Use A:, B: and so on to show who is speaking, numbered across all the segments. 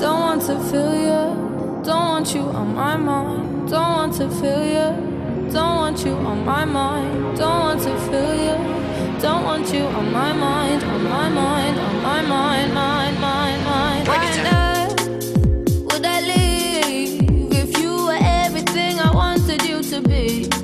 A: don't want to feel you don't want you on my mind. Don't want to feel you don't want you on my mind. Don't want to feel you don't want you on my mind, on my mind, on my mind, mind. You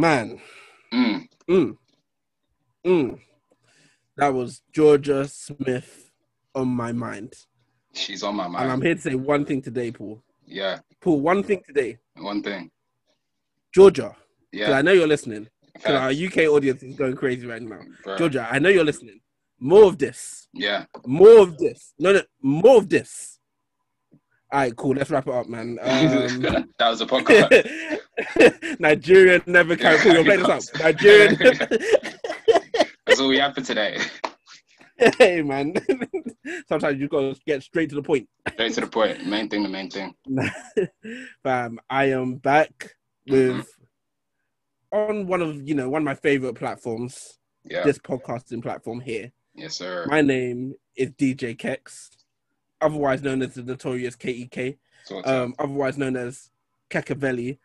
B: Man.
C: Mm.
B: Mm. Mm. That was Jorja Smith on my mind.
C: She's on my mind.
B: And I'm here to say one thing today, Paul.
C: Yeah,
B: Paul, one thing today.
C: one thing.
B: Jorja.
C: Yeah,
B: I know you're listening. 'cause our. UK audience is going crazy right now.
C: Bruh.
B: Jorja, I know you're listening. More of this.
C: Yeah,
B: More of this. No, no, more of this. All right, cool. Let's wrap it up, man. Um,
C: that was a podcast.
B: Nigerian never carry. Cool, you're playing this up. Nigerian.
C: That's all we have for today.
B: hey, man. Sometimes you gotta get straight to the point.
C: Straight to the point. Main thing, the main thing.
B: Fam, I am back with on one of you know one of my favorite platforms.
C: Yeah.
B: This podcasting platform here.
C: Yes, sir.
B: My name is DJ Kex, otherwise known as the notorious KEK, um, otherwise known as Kekavelli,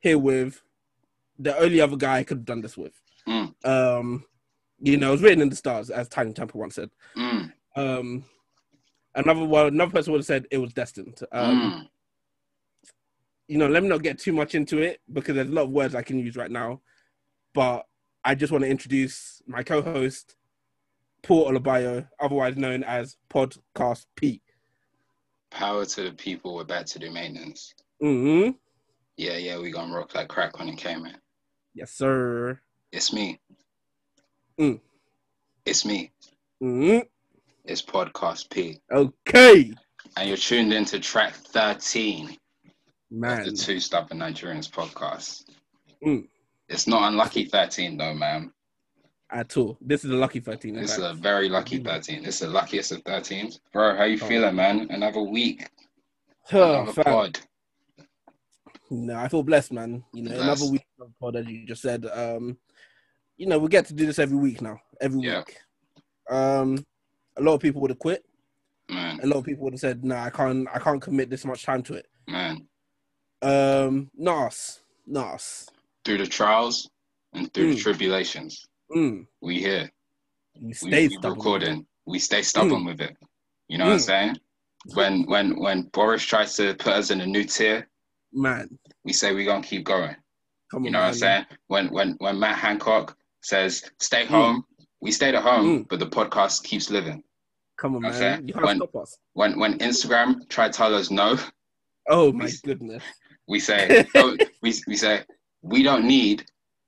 B: here with the only other guy I could have done this with.
C: Mm.
B: Um, you know, it was written in the stars, as Tinie Tempah once said.
C: Mm,
B: Um, another well, another person would have said it was destined. Um,
C: mm.
B: you know, let me not get too much into it because there's a lot of words I can use right now. But I just want to introduce my co-host, Paul Olabayo, otherwise known as Podcast Pete.
C: Power to the people. We're back to do maintenance.
B: Mm-hmm.
C: Yeah, yeah, we gonna rock like crack when it came in.
B: Yes, sir.
C: It's me.
B: Mm.
C: It's me.
B: hmm
C: It's Podcast P.
B: Okay,
C: And you're tuned into track 13 of
B: man.
C: the Two Stubborn Nigerians podcast.
B: Mm.
C: It's not unlucky 13 though, man.
B: At all. This is a lucky 13. in
C: It's
B: fact.
C: a very lucky 13. It's the luckiest of 13s. Bro, how you
B: Oh.
C: feeling, man? Another week.
B: Oh,
C: Another pod.
B: No, I feel blessed, man. You know, another week of pod, as you just said. Um, you know, we get to do this every week now. Every
C: Yeah.
B: week. Um, a lot of people would have quit.
C: Man,
B: A lot of people would have said, "Nah, I can't. I can't commit this much time to it."
C: man.
B: Um, not us. Not us.
C: Through the trials and through the
B: Mm.
C: tribulations,
B: Mm,
C: we here.
B: we
C: We,
B: stay
C: we
B: stubborn.
C: recording. We stay stubborn with it. You know what I'm
B: Mm.
C: saying? When when when Boris tries to put us in a new tier,
B: man.
C: we say we're gonna keep going.
B: Come on,
C: You know what I'm
B: man.
C: saying? When when when Matt Hancock says stay
B: Mm.
C: home, we stayed at home,
B: Mm.
C: but the podcast keeps living.
B: Come on, man. You can't
C: When-
B: stop us.
C: When when Instagram tried to tell us no,
B: Oh my
C: we-
B: goodness.
C: we say oh, we we say we don't need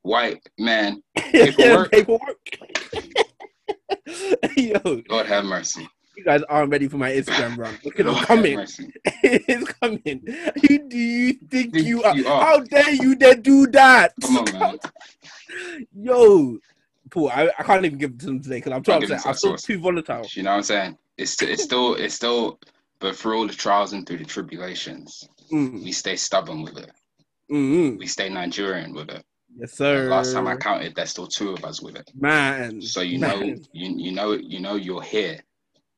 C: white man. Paperwork.
B: Paperwork. Yo,
C: Lord have mercy.
B: you guys aren't ready for my Instagram run. Look at it coming. it's coming. Who do you think
C: Think
B: you are?
C: you are.
B: How dare you dare do that?
C: Come on, man.
B: Yo, Paul, I, I can't even give it to them today because I'm trying to say I
C: us,
B: feel
C: Ross.
B: too volatile.
C: You know what I'm saying? It's it's still it's still, but through all the trials and through the tribulations,
B: Mm,
C: we stay stubborn with it.
B: mm, mm.
C: We stay Nigerian with it.
B: Yes, sir.
C: Last time I counted, there's still two of us with it.
B: man.
C: So you know, you you know, you know, you're here.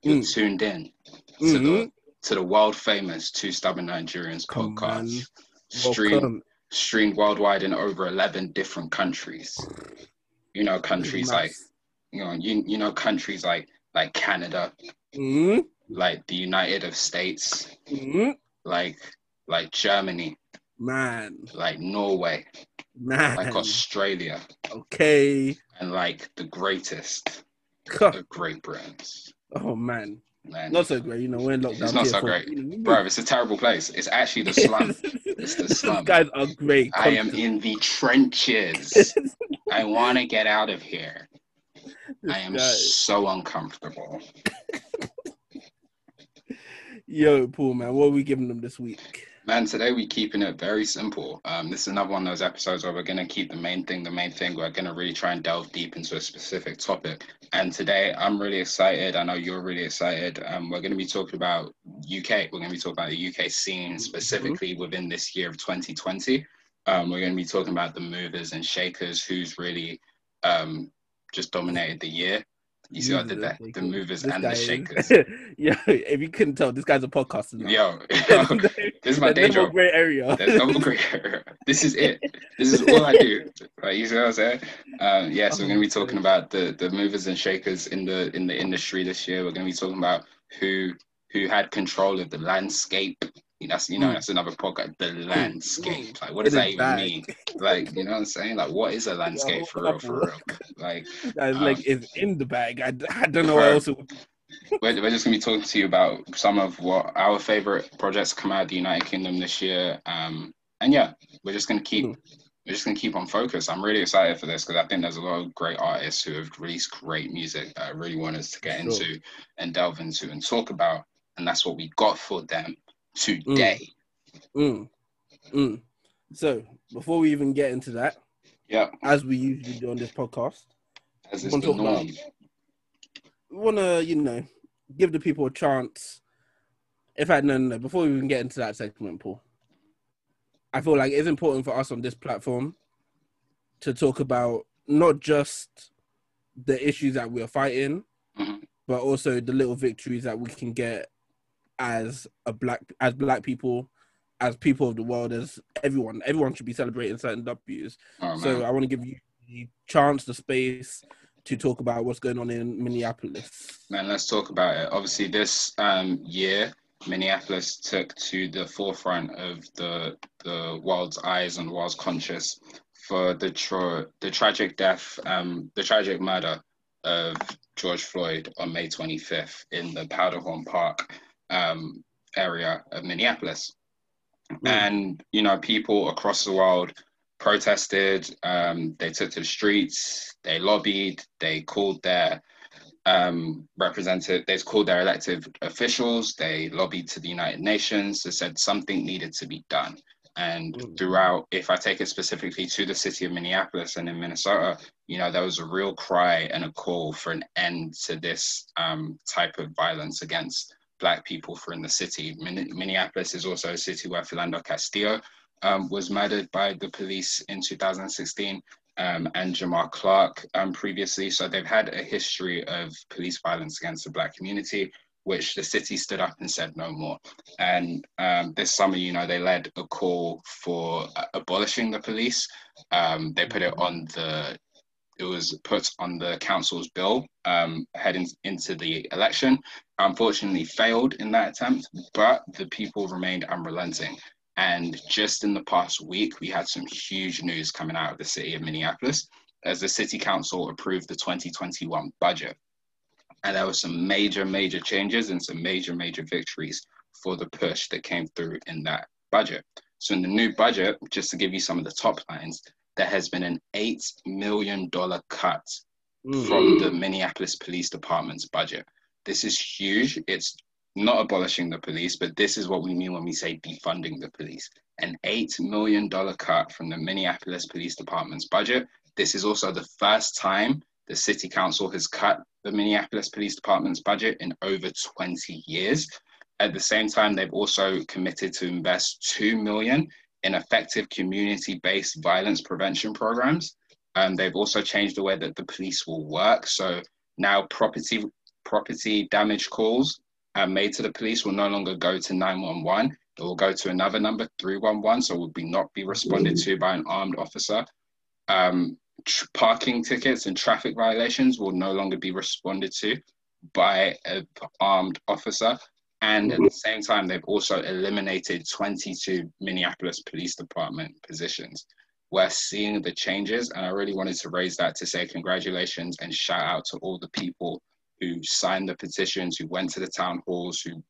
C: You're
B: Mm.
C: tuned in to
B: Mhm.
C: the to the world famous Two Stubborn Nigerians
B: Come
C: podcast. streamed streamed worldwide in over 11 different countries. You know, countries like you know you, you know countries like like Canada,
B: Mhm,
C: like the United of States,
B: mhm.
C: like like Germany,
B: Man,
C: like Norway,
B: man.
C: like Australia,
B: Okay.
C: and like the greatest of Great Britains.
B: Oh man,
C: Man,
B: not so great. You know, we're in lockdown.
C: It's not
B: here
C: so great.
B: you know, you
C: bro, it's a terrible place. It's actually the slum. It's the slum.
B: guys are great.
C: I am in the trenches. I want to get out of here.
B: This
C: I am
B: guy-
C: so uncomfortable.
B: Yo, Paul, man, what are we giving them this week?
C: Man, today we're keeping it very simple. Um, this is another one of those episodes where we're going to keep the main thing the main thing. We're going to really try and delve deep into a specific topic. And today I'm really excited. I know you're really excited. Um, we're going to be talking about UK. We're going to be talking about the UK scene specifically within this year of 2020. Um, we're going to be talking about the movers and shakers, who's really um, just dominated the year. You see what I did there? The movers and the shakers.
B: yeah, if you couldn't tell, this guy's a podcaster now.
C: Yo,
B: this
C: is my day job.
B: Great area.
C: There's no gray area. This is it. This is all I do. Like you see what I'm saying? Um, yeah, so we're gonna be talking about the the movers and shakers in the in the industry this year. We're gonna be talking about who who had control of the landscape. That's you know
B: Mm.
C: that's another podcast. The landscape. Like what does that even mean? Like you know what I'm saying? Like what is a landscape for real? For real? Like Um,
B: like it's in the bag. I, I don't know what else. It would
C: we're, we're just going to be talking to you about some of what our favorite projects come out of the United Kingdom this year. Um, and yeah, we're just going to keep we're just going to keep on focus. I'm really excited for this because I think there's a lot of great artists who have released great music that I really want us to get
B: Sure.
C: into and delve into and talk about. And that's what we got for them today.
B: Mm. Mm. So before we even get into that,
C: yeah,
B: as we usually do on this podcast,
C: as is
B: Wanna
C: the
B: about-
C: norm.
B: we want to, you know, give the people a chance. In fact, no, no, no. Before we even get into that segment, Paul, I feel like it's important for us on this platform to talk about not just the issues that we're fighting,
C: Mhm.
B: but also the little victories that we can get as a black, as black people, as people of the world, as everyone. Everyone should be celebrating certain W's.
C: Oh,
B: So. I want to give you the chance, the space to talk about what's going on in Minneapolis.
C: Man, let's talk about it. Obviously, this um, year, Minneapolis took to the forefront of the the world's eyes and the world's conscious for the tra- the tragic death, um, the tragic murder of George Floyd on May 25th in the Powderhorn Park um, area of Minneapolis.
B: Mm.
C: And you know, people across the world protested. Um, they took to the streets. They lobbied. They called their um, represented. They called their elected officials. They lobbied to the United Nations. They said something needed to be done. And
B: Mm.
C: throughout, if I take it specifically to the city of Minneapolis and in Minnesota, you know, there was a real cry and a call for an end to this um, type of violence against Black people for in the city. Min- Minneapolis is also a city where Philando Castile um, was murdered by the police in 2016 um, and Jamar Clark um, previously. So they've had a history of police violence against the Black community, which the city stood up and said no more. And um, this summer, you know, they led a call for uh, abolishing the police. Um, they put it on the it was put on the council's bill um, heading into the election. Unfortunately, failed in that attempt, but the people remained unrelenting. And just in the past week, we had some huge news coming out of the city of Minneapolis as the city council approved the 2021 budget. And there were some major, major changes and some major, major victories for the push that came through in that budget. So, in the new budget, just to give you some of the top lines, there has been an $8 million cut
B: Mm.
C: from the Minneapolis Police Department's budget. This is huge. It's not abolishing the police, but this is what we mean when we say defunding the police. An $8 million cut from the Minneapolis Police Department's budget. This is also the first time the city council has cut the Minneapolis Police Department's budget in over 20 years. At the same time, they've also committed to invest 2 million in effective community-based violence prevention programs. Um, they've also changed the way that the police will work. So now property property damage calls uh, made to the police will no longer go to 911. It will go to another number, 311, so it will be not be responded to by an armed officer. Um, tr- parking tickets and traffic violations will no longer be responded to by an armed officer. And at the same time, they've also eliminated 22 Minneapolis Police Department positions. We're seeing the changes, and I really wanted to raise that to say congratulations and shout out to all the people who signed the petitions, who went to the town halls, who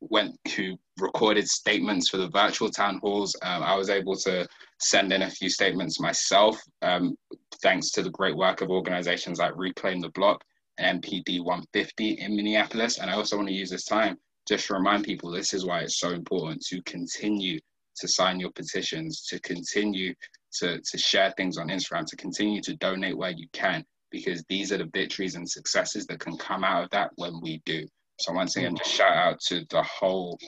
C: went who recorded statements for the virtual town halls. Um, I was able to send in a few statements myself, um, thanks to the great work of organizations like Reclaim the Block and MPD 150 in Minneapolis. And I also want to use this time just remind people this is why it's so important to continue to sign your petitions, to continue to, to share things on Instagram, to continue to donate where you can, because these are the victories and successes that can come out of that when we do. So once again, just shout out to the whole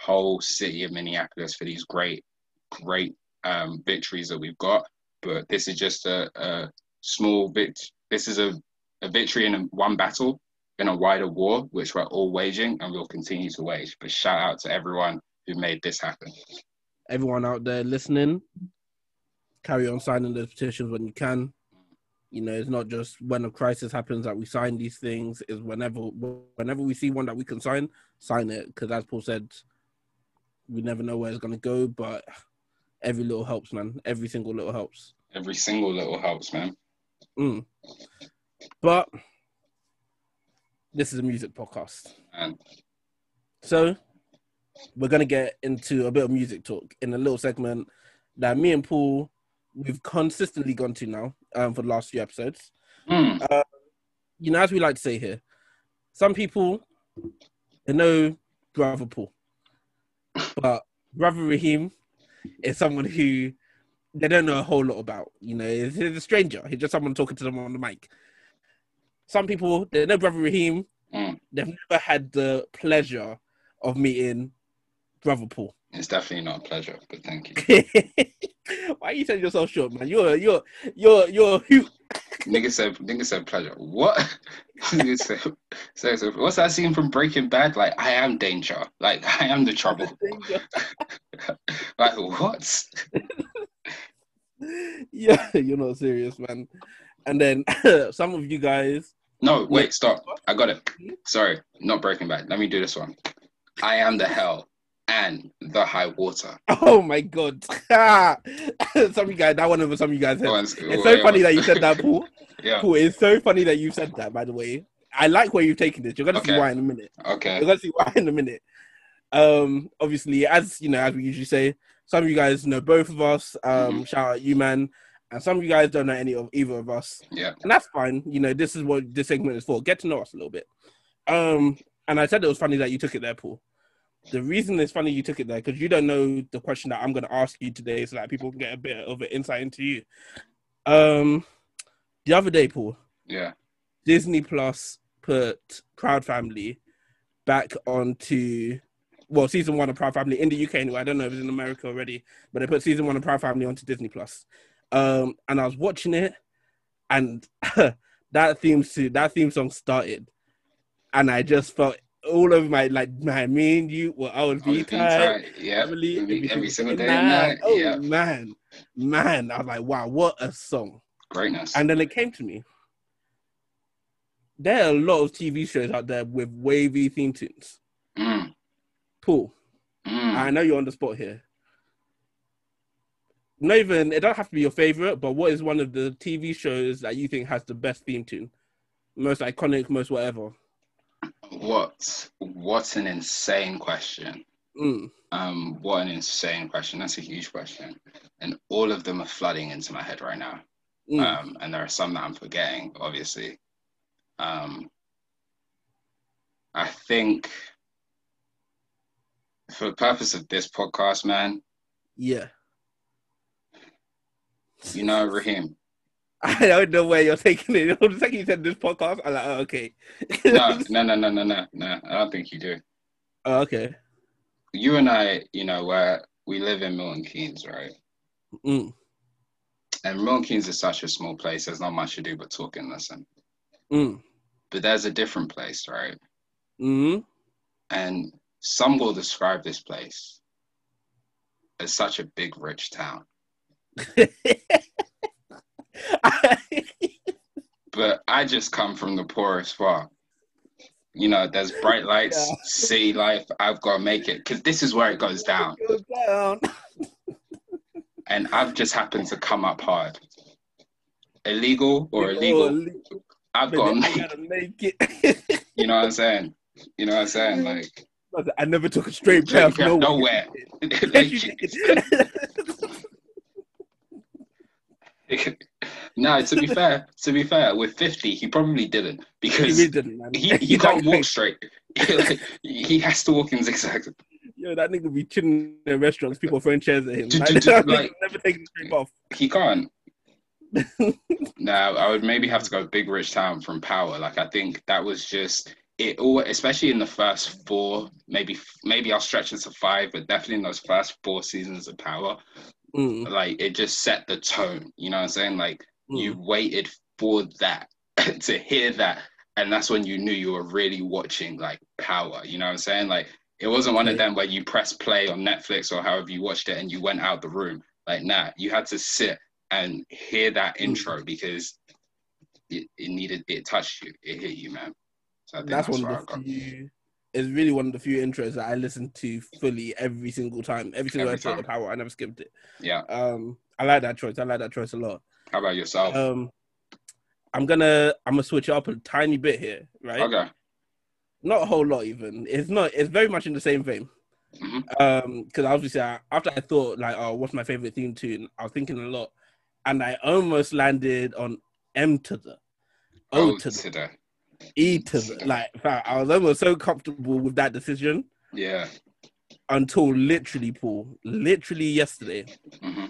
C: whole city of Minneapolis for these great, great um, victories that we've got. But this is just a, a small bit. This is a, a victory in one battle in a wider war, which we're all waging and we'll continue to wage. But shout out to everyone who made this happen.
B: Everyone out there listening, carry on signing those petitions when you can. You know, it's not just when a crisis happens that we sign these things. Is whenever, whenever we see one that we can sign, sign it. Because as Paul said, we never know where it's gonna go, but every little helps, man. Every single little helps.
C: Every single little helps, man.
B: Mm. But this is a music podcast,
C: Man.
B: so we're gonna get into a bit of music talk in a little segment that me and Paul we've consistently gone to now um, for the last few episodes.
C: Mm.
B: You know, as we like to say here, some people they know brother Paul, but brother Raheem is someone who they don't know a whole lot about. You know, he's, he's a stranger. He's just someone talking to them on the mic. Some people they know brother Raheem.
C: Mm.
B: They've never had the pleasure of meeting brother Paul.
C: It's definitely not a pleasure, but thank you.
B: Why are you selling yourself short, man? You're you're you're you're who?
C: nigga said, nigga said pleasure. What? nigga said, so, so, what's that scene from Breaking Bad? Like, I am danger. Like, I am the trouble. like, what?
B: yeah, you're not serious, man. And then some of you guys,
C: No, wait, stop. I got it. Sorry, not Breaking Bad. Let me do this one. I am the hell and the high water.
B: oh my god, some of you guys, that one of some of you guys. Said. It's so funny that you said that, Paul.
C: Yeah.
B: Paul, it's so funny that you said that. By the way, I like where you've taken this. You're gonna see why in a minute.
C: Okay.
B: You're gonna see why in a minute. Um, obviously, as you know, as we usually say, some of you guys know both of us. Um, shout out you, man, and some of you guys don't know any of either of us,
C: Yeah.
B: and that's fine. You know, this is what this segment is for. Get to know us a little bit. Um, and I said it was funny that you took it there, Paul. The reason it's funny you took it there because you don't know the question that I'm going to ask you today, so that people can get a bit of an insight into you. Um, the other day, Paul,
C: Yeah.
B: Disney Plus put Proud Family back onto well, season one of Proud Family in the UK anyway. I don't know if it's in America already, but they put season one of Proud Family onto Disney Plus. Um, and I was watching it, and that theme to that theme song started, and I just felt all over my like man, me and you were I was be tired.
C: Yeah.
B: Family,
C: Every, every single day and night.
B: Oh
C: Yeah.
B: man, man! I was like, wow, what a song!
C: Greatness.
B: And then it came to me. There are a lot of TV shows out there with wavy theme tunes.
C: Mm,
B: Paul,
C: mm.
B: I know you're on the spot here. Not even it don't have to be your favorite, but what is one of the TV shows that you think has the best theme tune, most iconic, most whatever?
C: What? What an insane question.
B: Mm.
C: Um, what an insane question. That's a huge question. And all of them are flooding into my head right now.
B: Mm.
C: Um, and there are some that I'm forgetting, obviously. Um, I think for the purpose of this podcast, man,
B: yeah,
C: you know, Raheem.
B: I don't know where you're taking it. The second you said this podcast, I'm like, oh, okay.
C: No, no, no, no, no, no, no. I don't think you do.
B: oh, okay.
C: You and I, you know, where we live in Milton Keynes, right?
B: Mm.
C: And Milton Keynes is such a small place. There's not much to do but talk and listen.
B: Mm.
C: But there's a different place, right?
B: Mm.
C: And some will describe this place as such a big rich town. But I just come from the poorest part. You know, there's bright lights,
B: Yeah.
C: city life. I've got to make it because this is where it goes down.
B: Goes down.
C: And I've just happened to come up hard. Illegal or illegal, I've got to make
B: make it.
C: You know what I'm saying? You know what I'm saying? Mm. Like,
B: I never took a straight path nowhere.
C: nowhere.
B: Yes, you did.
C: no, to be fair, to be fair, with 50, he probably didn't
B: He
C: because
B: really didn't,
C: he, he can't walk straight. he has to walk in zigzags.
B: Yo, that nigga be chilling in restaurants, people throwing chairs at him.
C: Do-
B: Like,
C: do- do- like-
B: never taking straight off.
C: He can't. no, I would maybe have to go big rich town from power. Like I think that was just it. All especially in the first four, maybe maybe I'll stretch it to five, but definitely in those first four seasons of power,
B: Mm,
C: like it just set the tone. You know what I'm saying? Like you
B: mm.
C: waited for that to hear that, and that's when you knew you were really watching like power. You know what I'm saying? Like it wasn't one of them where you press play on Netflix or however you watched it and you went out the room. Like nah, you had to sit and hear that
B: Mm.
C: intro because it, it needed it touched you, it hit you, man. So I think
B: That's,
C: that's,
B: one
C: I
B: of
C: got.
B: the few. It's really one of the few intros that I listen to fully every single time. Every single
C: Every
B: episode of
C: time.
B: Power, I never skipped it.
C: Yeah.
B: Um, I like that choice. I like that choice a lot.
C: How about yourself?
B: Um, I'm gonna I'm gonna switch it up a tiny bit here, right?
C: okay.
B: Not a whole lot, even. It's not. It's very much in the same vein.
C: Mhm.
B: Um, because obviously, I, after I thought like, oh, what's my favorite theme tune? I was thinking a lot, and I almost landed on M to the O
C: Oh,
B: to the. E to the. Like, I was almost so comfortable with that decision
C: Yeah.
B: until literally, Paul, literally yesterday.
C: hmm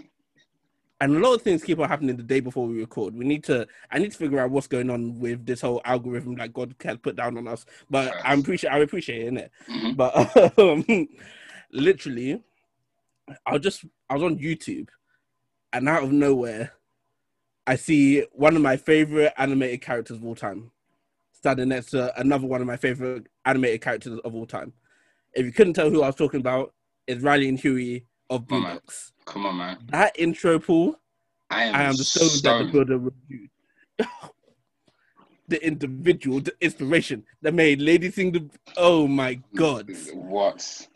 B: And a lot of things keep on happening the day before we record. We need to. I need to figure out what's going on with this whole algorithm that God has put down on us. But. I'm appreciate. I appreciate it, innit?
C: hmm
B: But um, literally, I was just I was on YouTube, and out of nowhere, I see one of my favorite animated characters of all time, standing next to another one of my favorite animated characters of all time. If you couldn't tell who I was talking about, it's Riley and Huey of
C: Come on, Come on, man.
B: That intro, Paul,
C: I am,
B: I am the stone that the builder reviewed. the individual, the inspiration that made Lady Sing the. Oh my God.
C: What?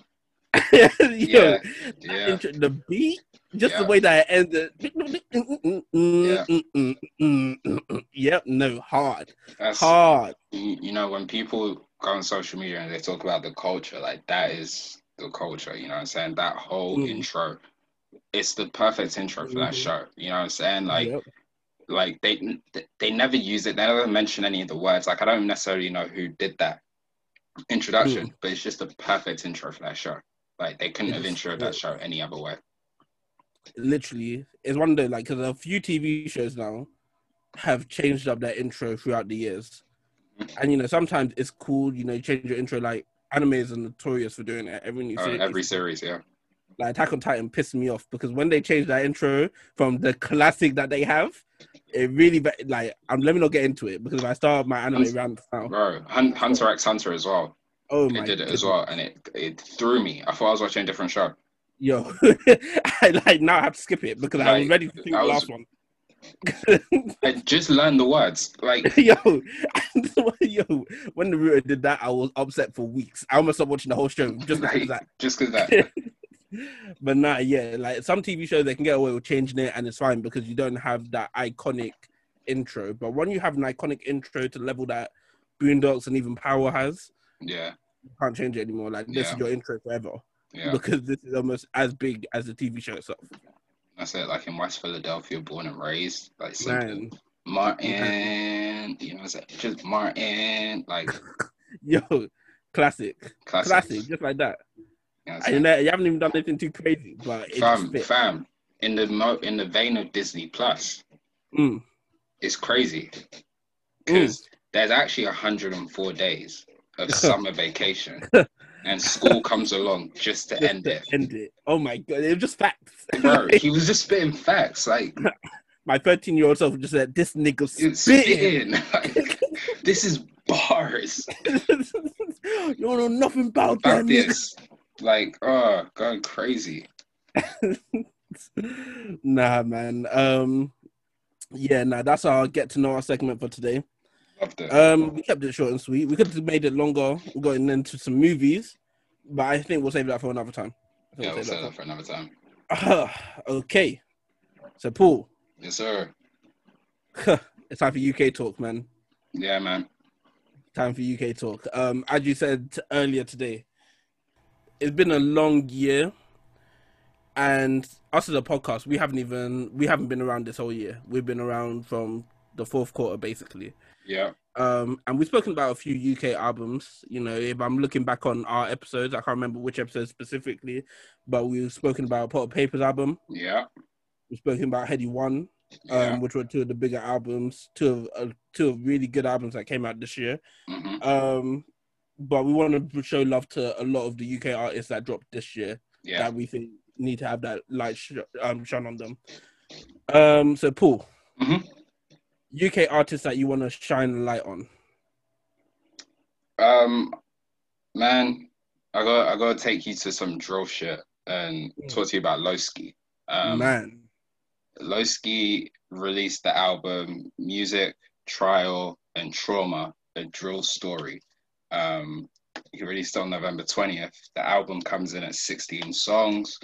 B: Yo,
C: Yeah, yeah.
B: intro- the beat, just the way that it ended. Yep, no, hard,
C: That's
B: hard.
C: you, you know when people go on social media and they talk about the culture, like that is the culture. You know what I'm saying? That whole
B: Mm.
C: intro, it's the perfect intro for that
B: Mhm.
C: show. You know what I'm saying? Like
B: Yep.
C: like they they never use it. They never mention any of the words. Like I don't necessarily know who did that introduction,
B: Mm.
C: but it's just a perfect intro for that show. Like they couldn't have
B: Yes,
C: introed that show any other way.
B: Literally, it's one of the like because a few TV shows now have changed up their intro throughout the years, and you know sometimes it's cool. You know, you change your intro. Like anime is notorious for doing it. Every new
C: Uh,
B: series,
C: every series, yeah.
B: like Attack on Titan pissed me off because when they changed that intro from the classic that they have, it really like I'm let me not get into it because if I start my anime
C: Hun-
B: round now,
C: Bro, Hun- Hunter x Hunter as well.
B: oh
C: They
B: my,
C: did it as well, and it it threw me. I thought I was watching a different show.
B: Yo, I like now I have to skip it because I was ready to think
C: I
B: the
C: was-
B: last one.
C: I just learned the words. Like
B: yo, yo, when the Naruto did that, I was upset for weeks. I almost stopped watching the whole show just because of that.
C: just because that.
B: but nah, yeah, like some TV shows they can get away with changing it and it's fine because you don't have that iconic intro. But when you have an iconic intro to the level that Boondocks and even Power has,
C: Yeah,
B: you can't change it anymore. Like this
C: Yeah.
B: is your intro forever
C: yeah.
B: because this is almost as big as the TV show itself.
C: That's it. Like in West Philadelphia, born and raised. Like something. Martin, you know, what I'm saying? just Martin, like
B: yo, classic,
C: classic.
B: classic, just like that.
C: You know
B: And you, haven't even done anything too crazy, but
C: fam, fam, in the mo- in the vein of Disney Plus,
B: Mm.
C: it's crazy
B: Mm.
C: because there's actually 104 days of summer vacation, and school comes along just to end it.
B: End it. Oh my god, it was just facts.
C: Bro, he was just spitting facts, like
B: my 13 year old self just said, "This nigga spitting."
C: spitting. Like, this is bars
B: you don't know nothing about
C: about
B: nigga.
C: this. Like, oh, going crazy.
B: nah, man. Um, yeah, nah. That's our get to know our segment for today. Um, we kept it short and sweet. We could have made it longer, going into some movies, but I think we'll save that for another time.
C: Yeah, we'll
B: save that
C: that for another time.
B: for- okay. So, Paul,
C: Yes, sir.
B: it's time for UK talk, man.
C: Yeah, man.
B: Time for UK talk. Um, as you said earlier today, it's been a long year, and us as a podcast, we haven't even we haven't been around this whole year. We've been around from the fourth quarter, basically.
C: Yeah.
B: Um, and we've spoken about a few UK albums. You know, if I'm looking back on our episodes, I can't remember which episode specifically, but we've spoken about Potter Payper's album.
C: Yeah.
B: We've spoken about Headie One, um,
C: Yeah.
B: which were two of the bigger albums, two of uh, two of really good albums that came out this year.
C: hmm
B: Um, but we want to show love to a lot of the UK artists that dropped this year
C: Yeah.
B: that we think need to have that light sh- um, shone on them. Um, so Paul,
C: Mhm.
B: UK artists that you want to shine a light on.
C: Um, man, I got I got to take you to some drill shit and
B: Mm.
C: talk to you about Loski. Um,
B: Man,
C: Loski released the album Music, Trial, and Trauma, a drill story. Um, he released it on November 20th. The album comes in at 16 songs,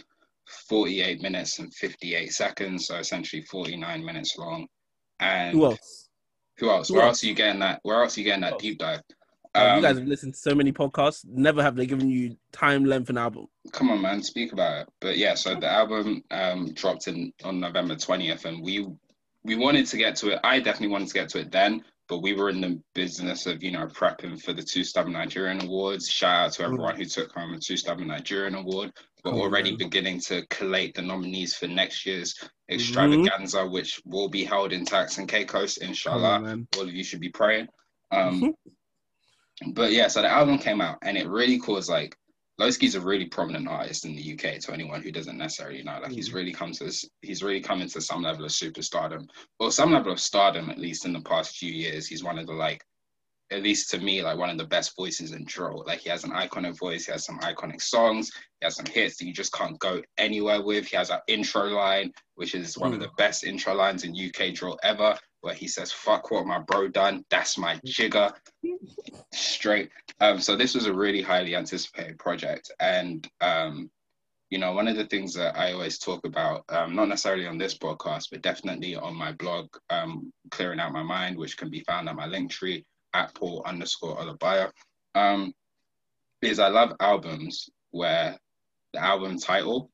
C: 48 minutes and 58 seconds, so essentially 49 minutes long. And
B: who else?
C: Who else?
B: Who
C: Where
B: else?
C: else are you getting that? Where else are you getting that deep dive? Um,
B: you guys have listened to so many podcasts. Never have they given you time, length, and album.
C: come on, man, speak about it. But yeah, so the album um, dropped in on November twentieth, and we we wanted to get to it. I definitely wanted to get to it then, but we were in the business of you know prepping for the Two Stubborn Nigerian Awards. Shout out to everyone who took home a Two Stubborn Nigerian Award. We're already beginning to collate the nominees for next year's
B: Mm-hmm.
C: extravaganza, which will be held in Turks and Caicos, inshallah.
B: on,
C: all of you should be praying. Um,
B: Mhm.
C: But yeah, so the album came out and it really caused like Loski's a really prominent artist in the UK to anyone who doesn't necessarily know. Like he's mm. really come to this, he's really come into some level of superstardom or some level of stardom at least in the past few years. He's one of the like at least to me, like one of the best voices in drill. Like he has an iconic voice, he has some iconic songs, he has some hits that you just can't go anywhere with. He has our intro line, which is one of mm. the best intro lines in UK drill ever, where he says, fuck what my bro done, that's my jigger. Straight. Um, so this was a really highly anticipated project. And um, you know, one of the things that I always talk about, um, not necessarily on this podcast, but definitely on my blog, um, Clearing Out My Mind, which can be found at my link tree at Paul underscore Olabaya, um, is I love albums where the album title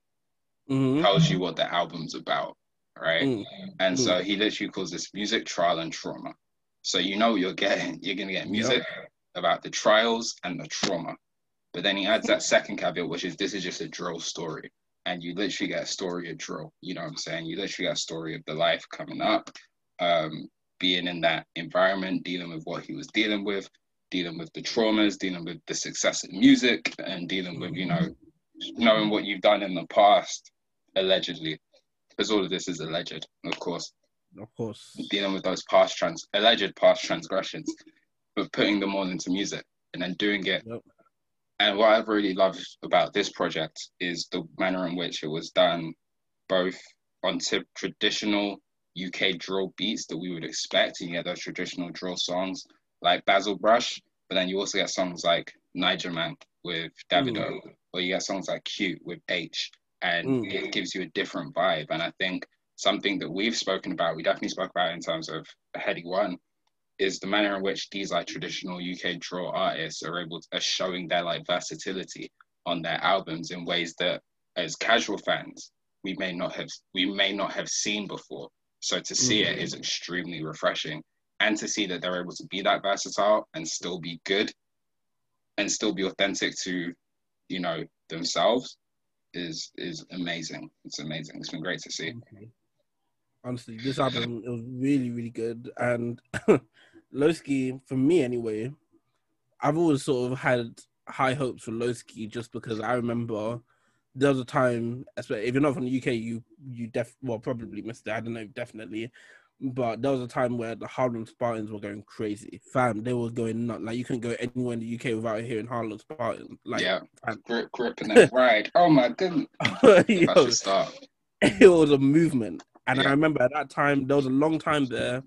B: Mhm.
C: tells you what the album's about, right?
B: Mm.
C: And so he literally calls this music, trial, and trauma. So you know you're getting. You're going to get music about the trials and the trauma. But then he adds that second caveat, which is this is just a drill story. And you literally get a story of drill. You know what I'm saying? You literally get a story of the life coming up, um, being in that environment, dealing with what he was dealing with, dealing with the traumas, dealing with the success of music, and dealing with, you know, knowing what you've done in the past, allegedly. Because all of this is alleged, of course
B: Of course.
C: dealing with those past trans alleged past transgressions, but putting them all into music and then doing it.
B: Yep.
C: And what I've really loved about this project is the manner in which it was done, both on tip traditional UK drill beats that we would expect. and You get those traditional drill songs like Basil Brush, but then you also get songs like Niger Man with Davido, or you get songs like Cute with H, and
B: Mm.
C: it gives you a different vibe. And I think something that we've spoken about, we definitely spoke about in terms of a Headie One, is the manner in which these like traditional UK draw artists are able to are showing their like versatility on their albums in ways that as casual fans we may not have we may not have seen before. So to see it is extremely refreshing. And to see that they're able to be that versatile and still be good and still be authentic to, you know, themselves is is amazing. It's amazing. It's been great to see.
B: Honestly, this album it was really, really good. And Loski, for me anyway, I've always sort of had high hopes for Loski just because I remember there was a time, especially if you're not from the UK, you you def well probably missed it. I don't know, definitely. But there was a time where the Harlem Spartans were going crazy. Fam, they were going nuts. Like you couldn't go anywhere in the UK without hearing Harlem Spartans. Like
C: yeah, grip, gripping that ride. Oh my goodness,
B: Yo,
C: I should start.
B: it was a movement. And
C: Yeah.
B: I remember at that time there was a long time there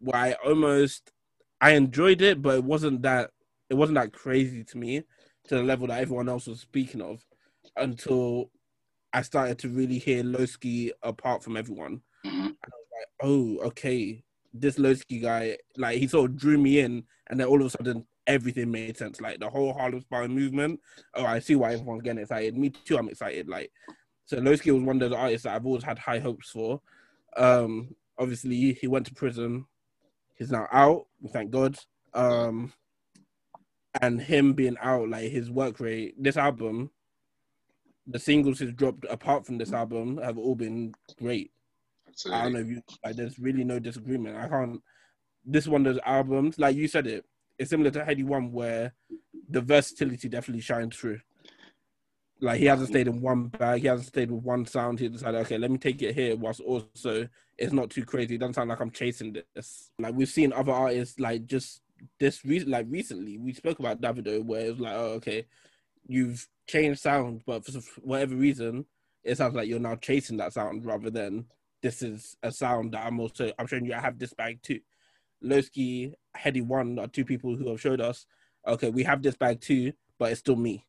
B: where I almost I enjoyed it, but it wasn't that it wasn't that crazy to me to the level that everyone else was speaking of until I started to really hear Loski apart from everyone.
C: Mhm.
B: Like, oh, okay, this Loski guy, like he sort of drew me in, and then all of a sudden everything made sense. Like the whole Harlem Spartan movement. Oh, I see why everyone's getting excited. Me too. I'm excited. Like so, Loski was one of the artists that I've always had high hopes for. Um, obviously, he went to prison. He's now out. Thank God. Um, and him being out, like his work rate, this album, the singles he's dropped apart from this album have all been great. I don't know if you like. There's really no disagreement. I can't. This one those albums, like you said it, it's similar to Headie One, where the versatility definitely shines through. Like he hasn't stayed in one bag. He hasn't stayed with one sound. He decided, okay, let me take it here, whilst also it's not too crazy. It doesn't sound like I'm chasing this. Like we've seen other artists, like just this, re- like recently, we spoke about Davido, where it was like, oh, okay, you've changed sound, but for whatever reason, it sounds like you're now chasing that sound rather than this is a sound that I'm also I'm showing you I have this bag too. Loski, Headie One are two people who have showed us, okay, we have this bag too, but it's still me.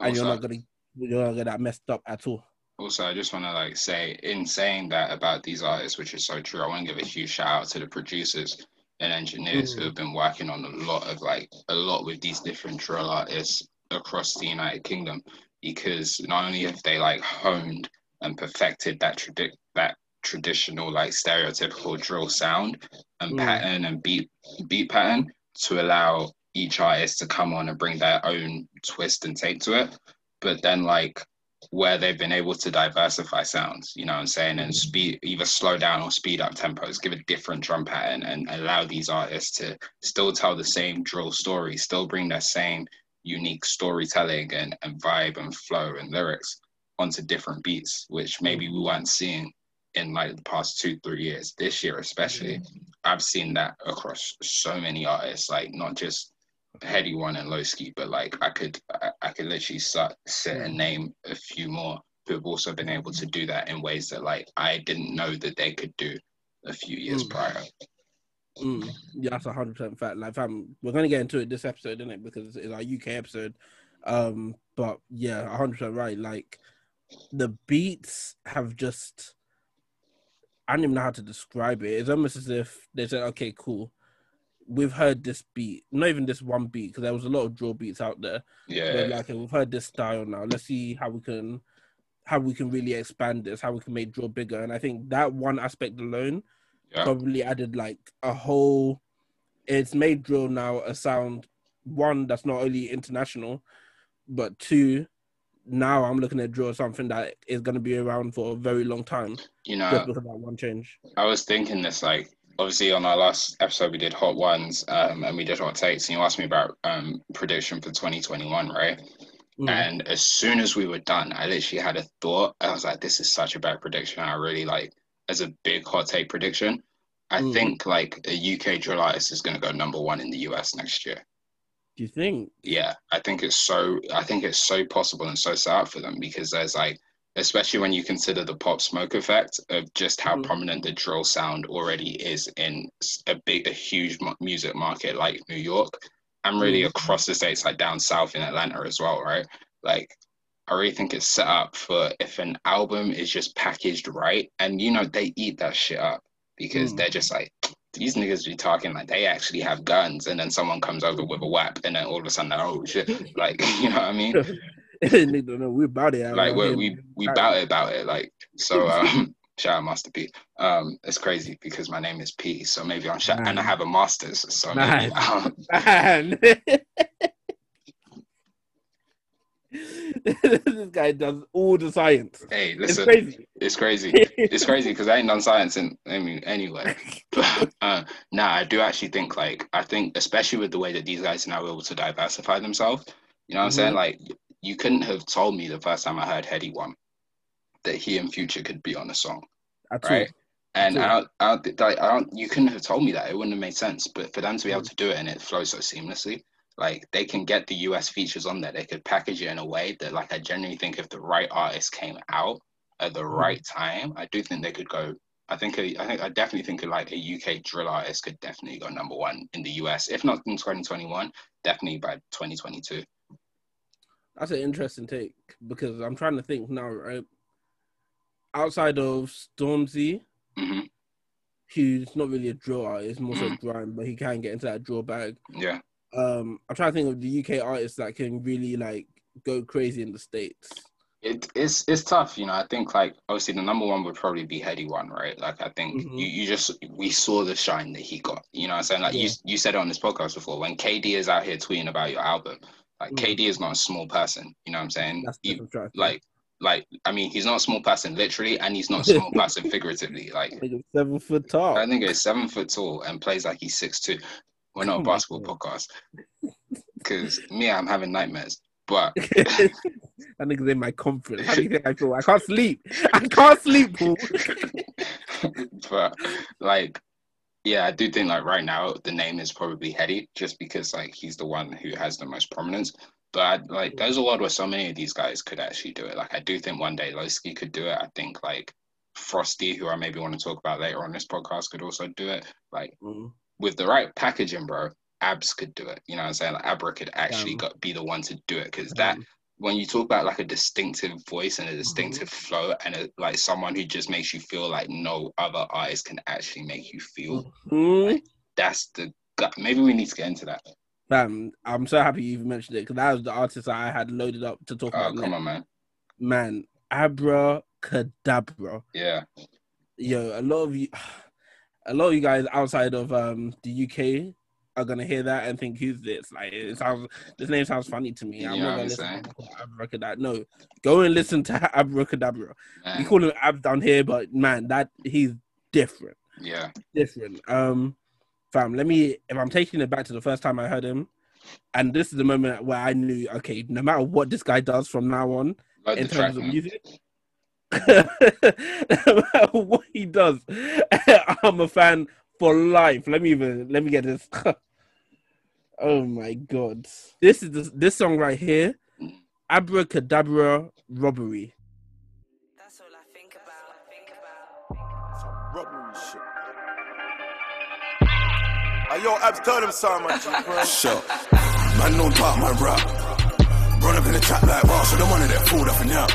B: And you're not gonna you're not gonna get that messed up at all.
C: Also, I just want to like say, in saying that about these artists, which is so true, I want to give a huge shout out to the producers and engineers who
B: Mm.
C: have been working on a lot of like a lot with these different drill artists across the United Kingdom, because not only have they like honed and perfected that tradi- that traditional like stereotypical drill sound and
B: Mm.
C: pattern and beat beat pattern to allow each artist to come on and bring their own twist and take to it, but then like where they've been able to diversify sounds, you know what I'm saying, and speed either slow down or speed up tempos, give a different drum pattern and allow these artists to still tell the same drill story, still bring their same unique storytelling and, and vibe and flow and lyrics onto different beats, which maybe we weren't seeing in like the past two, three years. This year especially, I've seen that across so many artists, like not just Headie One and Loski, but like I could I, I could literally start, sit and name a few more who have also been able to do that in ways that like I didn't know that they could do a few years
B: Mm.
C: prior.
B: Mm, yeah, that's a hundred percent fact. Like, fam, we're gonna get into it this episode, isn't it? Because it's our UK episode. Um, but yeah, a hundred percent right. Like, the beats have just, I don't even know how to describe it. It's almost as if they said, "Okay, cool, we've heard this beat, not even this one beat, because there was a lot of drill beats out there.
C: Yeah,
B: But like, okay, we've heard this style now. Let's see how we can, how we can really expand this, how we can make drill bigger. And I think that one aspect alone
C: Yeah.
B: probably added like a whole. It's made drill now a sound one that's not only international, but two. Now I'm looking at draw something that is going to be around for a very long time.
C: you know,
B: Just because of that one change.
C: I was thinking this like obviously on our last episode we did hot ones um, and we did hot takes and you asked me about um, prediction for 2021 right
B: Mm.
C: and as soon as we were done I literally had a thought I was like this is such a bad prediction I really like as a big hot take prediction I
B: Mm.
C: think like a UK drill artist is going to go number one in the US next year
B: Do you think?
C: yeah I think it's so I think it's so possible and so set up for them because there's like especially when you consider the pop smoke effect of just how
B: Mhm.
C: prominent the drill sound already is in a big a huge music market like New York and really
B: Mhm.
C: across the states like down south in Atlanta as well right like I really think it's set up for if an album is just packaged right and you know they eat that shit up because
B: Mm.
C: they're just like these niggas be talking like they actually have guns and then someone comes over with a whap and then all of a sudden oh shit like you know what I mean
B: They don't know. We're about it.
C: like we we we bout it about it like so um shout out master p um it's crazy because my name is p so maybe i'm shout- and i have a master's so maybe um,
B: Man. This guy does all the science.
C: hey listen, It's
B: crazy.
C: it's crazy it's crazy because i ain't done science in i mean anyway but uh nah i do actually think like i think especially with the way that these guys are now able to diversify themselves you know what i'm saying
B: Mhm.
C: like you couldn't have told me the first time i heard Headie One that he and future could be on a song
B: At all.
C: right? And. I don't, I don't, like, I don't, you couldn't have told me that. It wouldn't have made sense. But for them to be
B: Mm.
C: able to do it and it flows so seamlessly, like they can get the US features on there. They could package it in a way that, like, I genuinely think if the right artist came out at the
B: Mm.
C: right time, I do think they could go. I think, a, I think, I definitely think like a UK drill artist could definitely go number one in the US, if not in 2021, definitely by 2022.
B: That's an interesting take because I'm trying to think now, right? Outside of Stormzy,
C: hmm
B: who's not really a drill artist, more so
C: Mm.
B: grime, but he can get into that drill bag.
C: Yeah.
B: Um, I'm trying to think of the UK artists that can really like go crazy in the states.
C: It, it's it's tough, you know. I think like obviously the number one would probably be Headie One, right? Like I think
B: Mhm.
C: you, you just we saw the shine that he got. You know what I'm saying? Like you
B: Yeah.
C: you said it on this podcast before, when KD is out here tweeting about your album, like
B: Mhm.
C: KD is not a small person. You know what I'm saying?
B: That's
C: You-
B: what I'm
C: like like I mean he's not a small person literally and he's not a small person figuratively. Like
B: seven foot tall.
C: I think he's seven foot tall and plays like he's six two. We're not
B: Oh
C: a basketball
B: God.
C: podcast. Cause me, I'm having nightmares. But
B: that nigga's in my confidence. How do you think I feel? I can't sleep. I can't sleep,
C: but like yeah i do think like right now the name is probably Headie just because like he's the one who has the most prominence but I, like there's a world where so many of these guys could actually do it like i do think one day Loski could do it i think like frosty who i maybe want to talk about later on this podcast could also do it like
B: Mm.
C: With the right packaging bro abs could do it you know what i'm saying like abra could actually
B: Damn.
C: got, be the one to do it because that when you talk about like a distinctive voice and a distinctive flow and a, like someone who just makes you feel like no other artist can actually make you feel
B: Mhm.
C: that's the gut. maybe we need to get into that
B: Fam, I'm so happy you even mentioned it because that was the artist that I had loaded up to talk
C: oh
B: about.
C: come
B: next.
C: on man
B: Man, Abra Cadabra.
C: yeah
B: Yo, a lot of you, a lot of you guys outside of um the UK are gonna hear that and think, "Who's this?" Like, it sounds. This name sounds funny to me. I'm
C: You
B: not gonna listen to Abra Cadabra. No, go and listen to Abra Cadabra.
C: We
B: call him Ab down here, but man, that he's different.
C: yeah
B: different. Um, fam, let me. If I'm taking it back to the first time I heard him, and this is the moment where I knew, okay, no matter what this guy does from now on
C: Load
B: in
C: the track
B: terms of
C: man.
B: music, what he does, I'm a fan for life. Let me even let me get this. oh my god, this is this, this song right here, Abra Cadabra Robbery.
D: That's all I think about. I think about.
E: Some robbery shit. Hey, yo, Abs, tell them something, man. Bro.
F: Sure. Man, don't talk my rap. Run up in the trap like wow, so the money that fooled up in ya.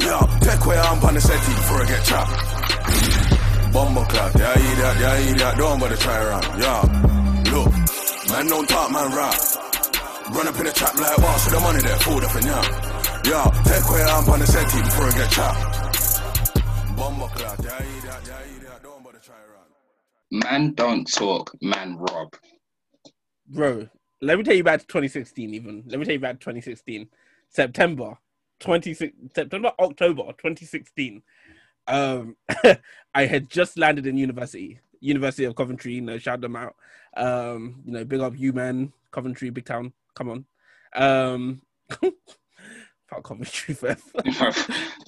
F: Yeah, take where I'm on the setting before I get trapped. Bumbo clap, yeah, eat that, yeah, eat that, don't bother try around. Yeah, look, man, don't talk man rap. Run up in the trap like wow, so the money that fooled up in ya. Yeah, take where I'm on the setting before I get trapped. Bumbo clap, yeah, eat that, yeah, eat that, don't bother try around.
C: man don't talk man rob
B: bro let me tell you back to 2016 even let me tell you back to 2016 september 26 september october 2016 um i had just landed in university. University of coventry you know shout them out. Um you know big up you man. Coventry big town. Come on. Um fuck coventry forever
C: I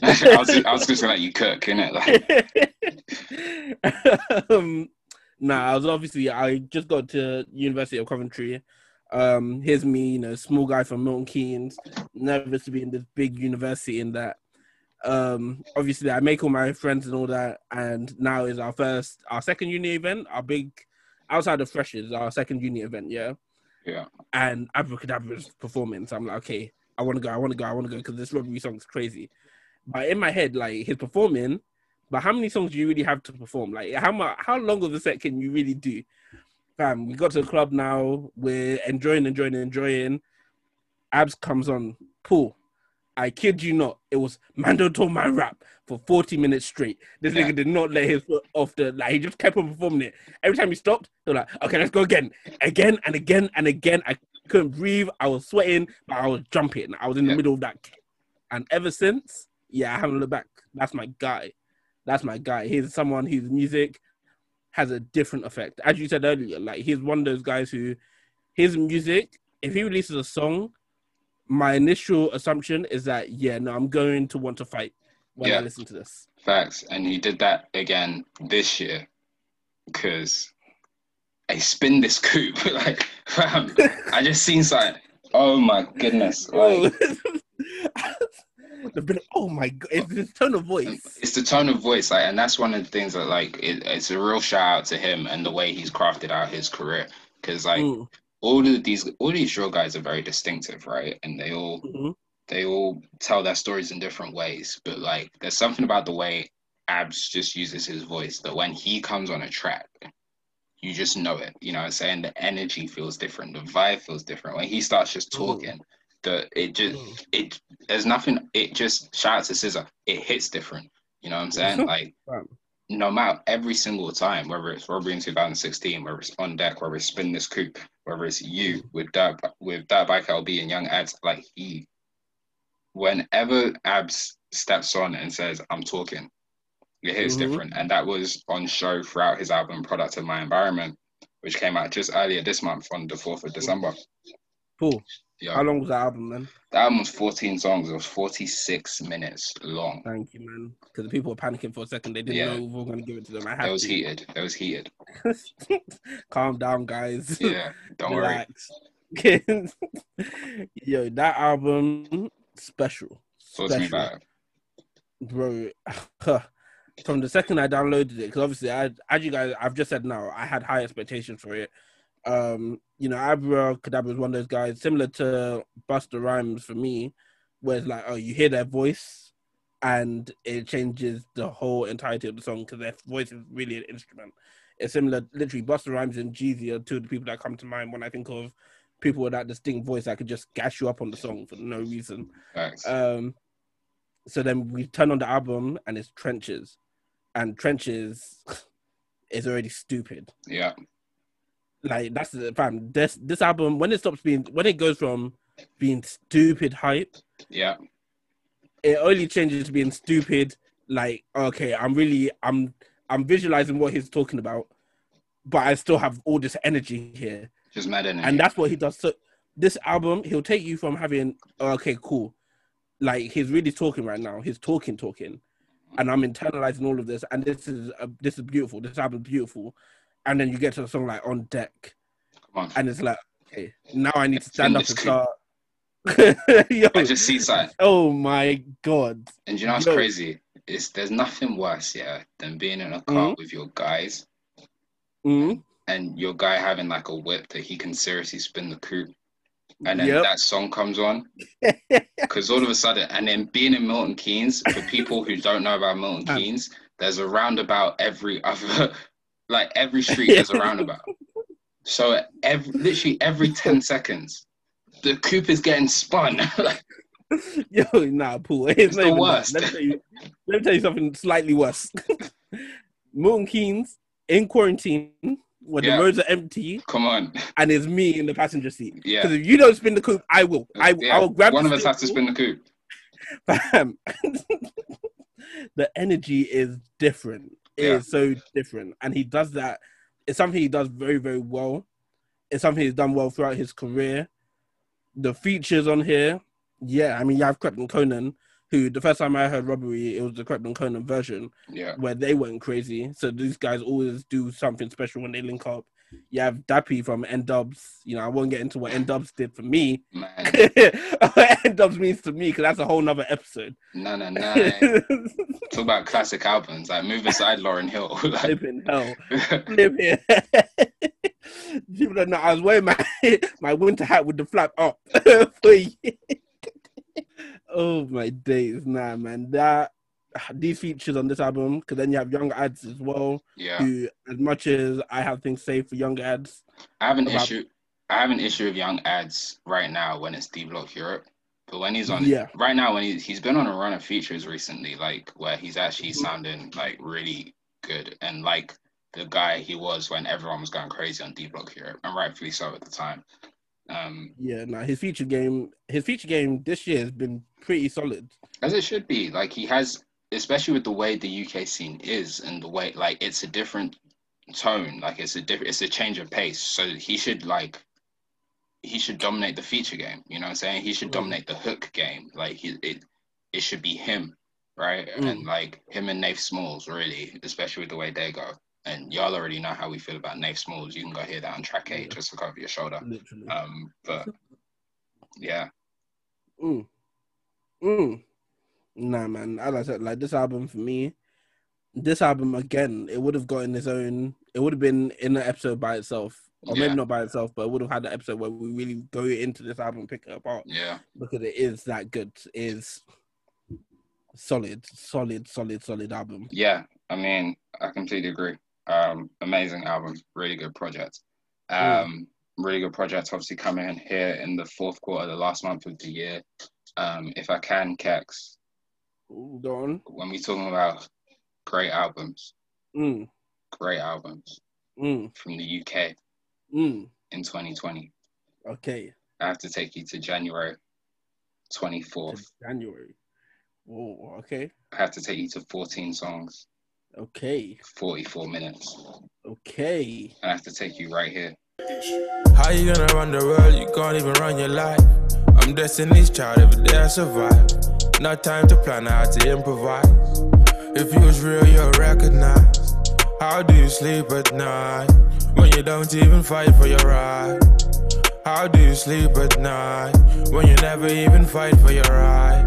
C: was, I was just gonna let you cook innit? like
B: um, nah, I was obviously I just got to University of Coventry. Um, here's me, you know, small guy from Milton Keynes, nervous to be in this big university in that. Um, obviously I make all my friends and all that, and now is our first, our second uni event, our big outside of freshers, our second uni event, yeah.
C: yeah
B: And Abra Cadabra's performing, so I'm like, okay, I want to go, I want to go, I want to go because this robbery song's crazy. But in my head, like he's performing, but how many songs do you really have to perform? Like how much, how long of a set can you really do? Fam, we got to the club now. We're enjoying, enjoying, enjoying. Abs comes on. Paul, I kid you not. It was Mando told my rap for 40 minutes straight. This
C: Yeah.
B: nigga did not let his foot off the like he just kept on performing it. Every time he stopped, he was like, okay, let's go again. Again and again and again. I couldn't breathe. I was sweating, but I was jumping. I was in the
C: Yeah.
B: middle of that. And ever since, yeah, I haven't looked back. That's my guy. That's my guy. He's someone whose music has a different effect. As you said earlier, like he's one of those guys who his music, if he releases a song, my initial assumption is that yeah, no, I'm going to want to fight when
C: Yeah.
B: I listen to this.
C: Facts, and he did that again this year because I spin this coupe like fam. I just seen something. Oh my goodness! Like,
B: the bit- oh my god, it's the tone of voice.
C: it's the tone of voice, like, and that's one of the things that like it, it's a real shout out to him and the way he's crafted out his career. Because like
B: Mm,
C: all of these, all these drill guys are very distinctive, right? And they all
B: mhm.
C: they all tell their stories in different ways. But like, there's something about the way Abs just uses his voice that when he comes on a track, you just know it. You know what I'm saying? The energy feels different, the vibe feels different. When he starts just
B: Mm.
C: The it just
B: Mm.
C: it there's nothing it just shout out to Scissor, it hits different. You know what I'm saying? Like no matter every single time, whether it's Robbery in 2016, whether it's on deck, whether it's spin this coupe, whether it's you with that with Dirt Bike LB and Young Adz, like he, whenever Abs steps on and says, "I'm talking," it hits
B: Mhm.
C: different, and that was on show throughout his album "Product of My Environment," which came out just earlier this month on the 4th of December.
B: Cool.
C: Yeah,
B: How long was the album, man?
C: the album was 14 songs. It was 46 minutes long.
B: Thank you, man. Because the people were panicking for a second. They didn't
C: Yeah.
B: know we were going to give it to them. I had It
C: was
B: to.
C: heated. It was heated.
B: Calm down, guys.
C: Yeah, don't worry.
B: Relax. Yo, that album special.
C: Me
B: Special. bro. From the second I downloaded it, because obviously, I, as you guys, I've just said now, I had high expectations for it. Um, you know, Abra Cadabra is one of those guys, similar to Busta Rhymes for me, where it's like, oh, you hear their voice, and it changes the whole entirety of the song because their voice is really an instrument. It's similar, literally, Busta Rhymes and Jeezy are two of the people that come to mind when I think of people with that distinct voice that could just gas you up on the song for no reason.
C: Facts.
B: Um, so then we turn on the album and it's Trenches, and Trenches is already stupid.
C: yeah.
B: Like that's the fam. This this album when it stops being when it goes from being stupid hype,
C: Yeah.
B: it only changes to being stupid. Like okay, I'm really I'm I'm visualizing what he's talking about, but I still have all this energy here.
C: Just mad energy.
B: and that's what he does. So this album, he'll take you from having oh, okay, cool, like he's really talking right now. He's talking, talking, and I'm internalizing all of this. And this is uh, this is beautiful. This album's beautiful. And then you get to a song like "On Deck,"
C: Come on.
B: and it's like, okay, now I need to stand up and start. Yo,
C: I just see something.
B: oh my god,
C: And you know what's
B: Yo.
C: crazy? It's there's nothing worse, yeah, than being in a car
B: Mhm.
C: with your guys
B: mm
C: and your guy having like a whip that he can seriously spin the coupe. And then
B: Yep.
C: that song comes on. Because all of a sudden, and then being in Milton Keynes, for people who don't know about Milton. Keynes, there's a roundabout every other, like every street there's a roundabout. So every, literally every 10 seconds, the coupe is getting spun. like,
B: Yo, nah, Paul. It's,
C: It's
B: not
C: the worst.
B: Let me, tell you, let me tell you something slightly worse. Milton Keynes in quarantine when
C: Yeah.
B: the roads are empty
C: come on.
B: and it's me in the passenger seat.
C: Yeah.
B: Because if you don't spin the coupe, I will. I,
C: Yeah,
B: I will grab
C: One of us has to spin the coupe.
B: Bam. the energy is different.
C: Yeah.
B: is so different. And he does that. It's something he does very, very well. It's something he's done well throughout his career. The features on here, yeah, I mean, you have Krept and Konan, who the first time I heard Robbery, it was the Krept and Konan version
C: Yeah.
B: where they went crazy. So these guys always do something special when they link up. You have Dappy from N-Dubz. You know, I won't get into what N-Dubz did for me.
C: Man.
B: N-Dubz means to me because that's a whole nother episode.
C: No, no, no. Talk about classic albums like Move Aside Lauryn Hill. like,
B: Flipping hell. Here. People don't know. I was wearing my my winter hat with the flap up for years. Oh my days, nah, man. That these features on this album, because then you have Young Adz as well.
C: yeah.
B: Who, as much as I have things saved for Young Adz,
C: I have an
B: about-
C: issue. I have an issue with Young Adz right now when it's D Block Europe. But when he's on
B: Yeah.
C: right now when he's he's been on a run of features recently, like where he's actually
B: Mm-hmm.
C: sounding like really good and like the guy he was when everyone was going crazy on D Block Europe, and rightfully so at the time. Um,
B: yeah, nah, his feature game, his feature game this year has been pretty solid.
C: as it should be. Like he has, especially with the way the UK scene is and the way like it's a different tone. Like it's a different, it's a change of pace. So he should like, he should dominate the feature game. You know what I'm saying? He should
B: Mm.
C: dominate the hook game. Like he, it, it should be him. right?
B: Mm.
C: And like him and Nafe Smallz, really, especially with the way they go. And y'all already know how we feel about Nafe Smallz. You can go hear that on track eight
B: Yeah.
C: just look over your shoulder.
B: Literally.
C: Um, but yeah,
B: Mm. Mm. Nah, man. As I said, like this album for me, this album again, it would have gotten its own. It would have been in an episode by itself, or
C: Yeah.
B: maybe not by itself, but it would have had an episode where we really go into this album, and pick it apart
C: yeah,
B: because it is that good. It is solid, solid, solid, solid album.
C: yeah. I mean, I completely agree. Um, amazing album, really good project. Um, really good project. Obviously, coming in here in the fourth quarter, the last month of the year. Um, if I can, Kex,
B: Ooh, Go on.
C: when we talking about great albums,
B: Mm.
C: great albums
B: Mm.
C: from the UK
B: Mm.
C: in 2020,
B: Okay.
C: I have to take you to January
B: To
C: 24th.
B: January. Oh, okay.
C: I have to take you to 14 songs,
B: Okay.
C: 44 minutes.
B: Okay.
C: I have to take you right here.
G: How you gonna run the world? You can't even run your life. I'm Destiny's child, every day I survive. No time to plan how to improvise. If you was real, you'll recognize. How do you sleep at night when you don't even fight for your right? How do you sleep at night when you never even fight for your right?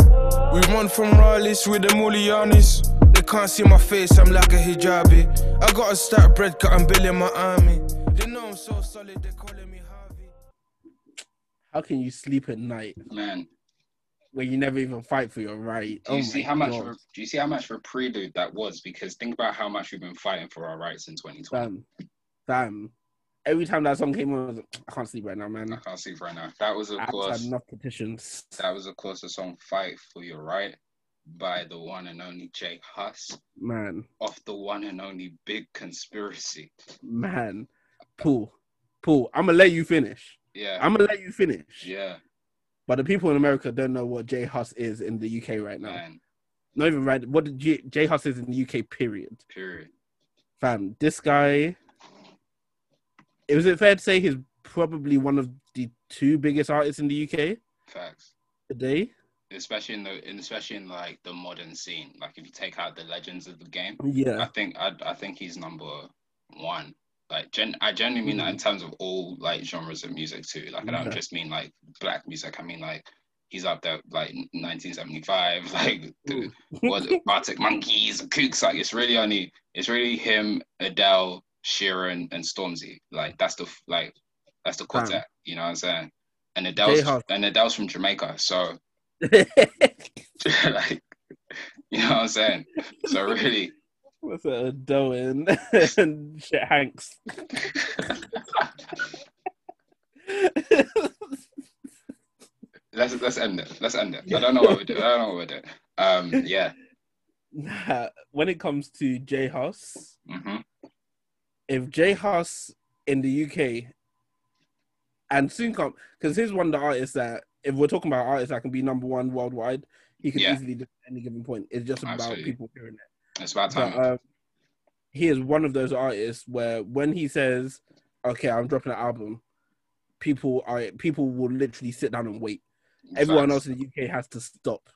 G: We run from Raleighs with the Mulianis. They can't see my face, I'm like a hijabi. I gotta start bread cutting bill in my army. They know I'm so solid, they calling me Harvey.
B: How can you sleep at night
C: Man,
B: when you never even fight for your right?
C: do you
B: oh
C: see how much a, do you see how much of a prelude that was? Because think about how much we've been fighting for our rights in 2020.
B: Damn. Damn. Every time that song came on, I, was like, I can't sleep right now, man.
C: I can't see right now. That was of
B: I
C: course
B: enough petitions.
C: that was of course the song "Fight for Your Right" by the one and only J Hus
B: Man,
C: off the one and only Big Conspiracy.
B: man. Paul, Paul, I'm gonna let you finish.
C: Yeah,
B: I'm gonna let you finish.
C: yeah,
B: But the people in America don't know what J Hus is in the UK right now.
C: man.
B: Not even right. What did J, J Hus is in the UK? Period.
C: Period.
B: Fam, this guy. Is it fair to say he's probably one of the two biggest artists in the UK
C: Facts.
B: today?
C: Especially in the, in, especially in like the modern scene. Like if you take out the legends of the game,
B: yeah, I
C: think I, I think he's number one. Like gen, I genuinely mean that in terms of all like genres of music too. Like I don't
B: Yeah.
C: just mean like black music. I mean like he's up there like 1975, like the what Arctic Monkeys, Kooks. Like it's really only it's really him, Adele, Sheeran, and Stormzy. Like that's the like that's the quartet. You know what I'm saying? And Adele's
B: J Hus.
C: and Adele's from Jamaica, so like you know what I'm saying. So really,
B: What's that? Doing and shit Hanks.
C: let's let's end it. Let's end it. I don't know what we're doing. I don't know what we're doing. Um, yeah.
B: Nah, when it comes to J Hus,
C: hmm
B: if J Hus in the UK and soon come because he's one of the artists that if we're talking about artists that can be number one worldwide, he can
C: Yeah.
B: easily do at any given point. It's just about
C: Absolutely.
B: people hearing it.
C: It's about time.
B: But um, he is one of those artists where when he says, "Okay, I'm dropping an album," people are people will literally sit down and wait. Everyone else in the UK has to stop.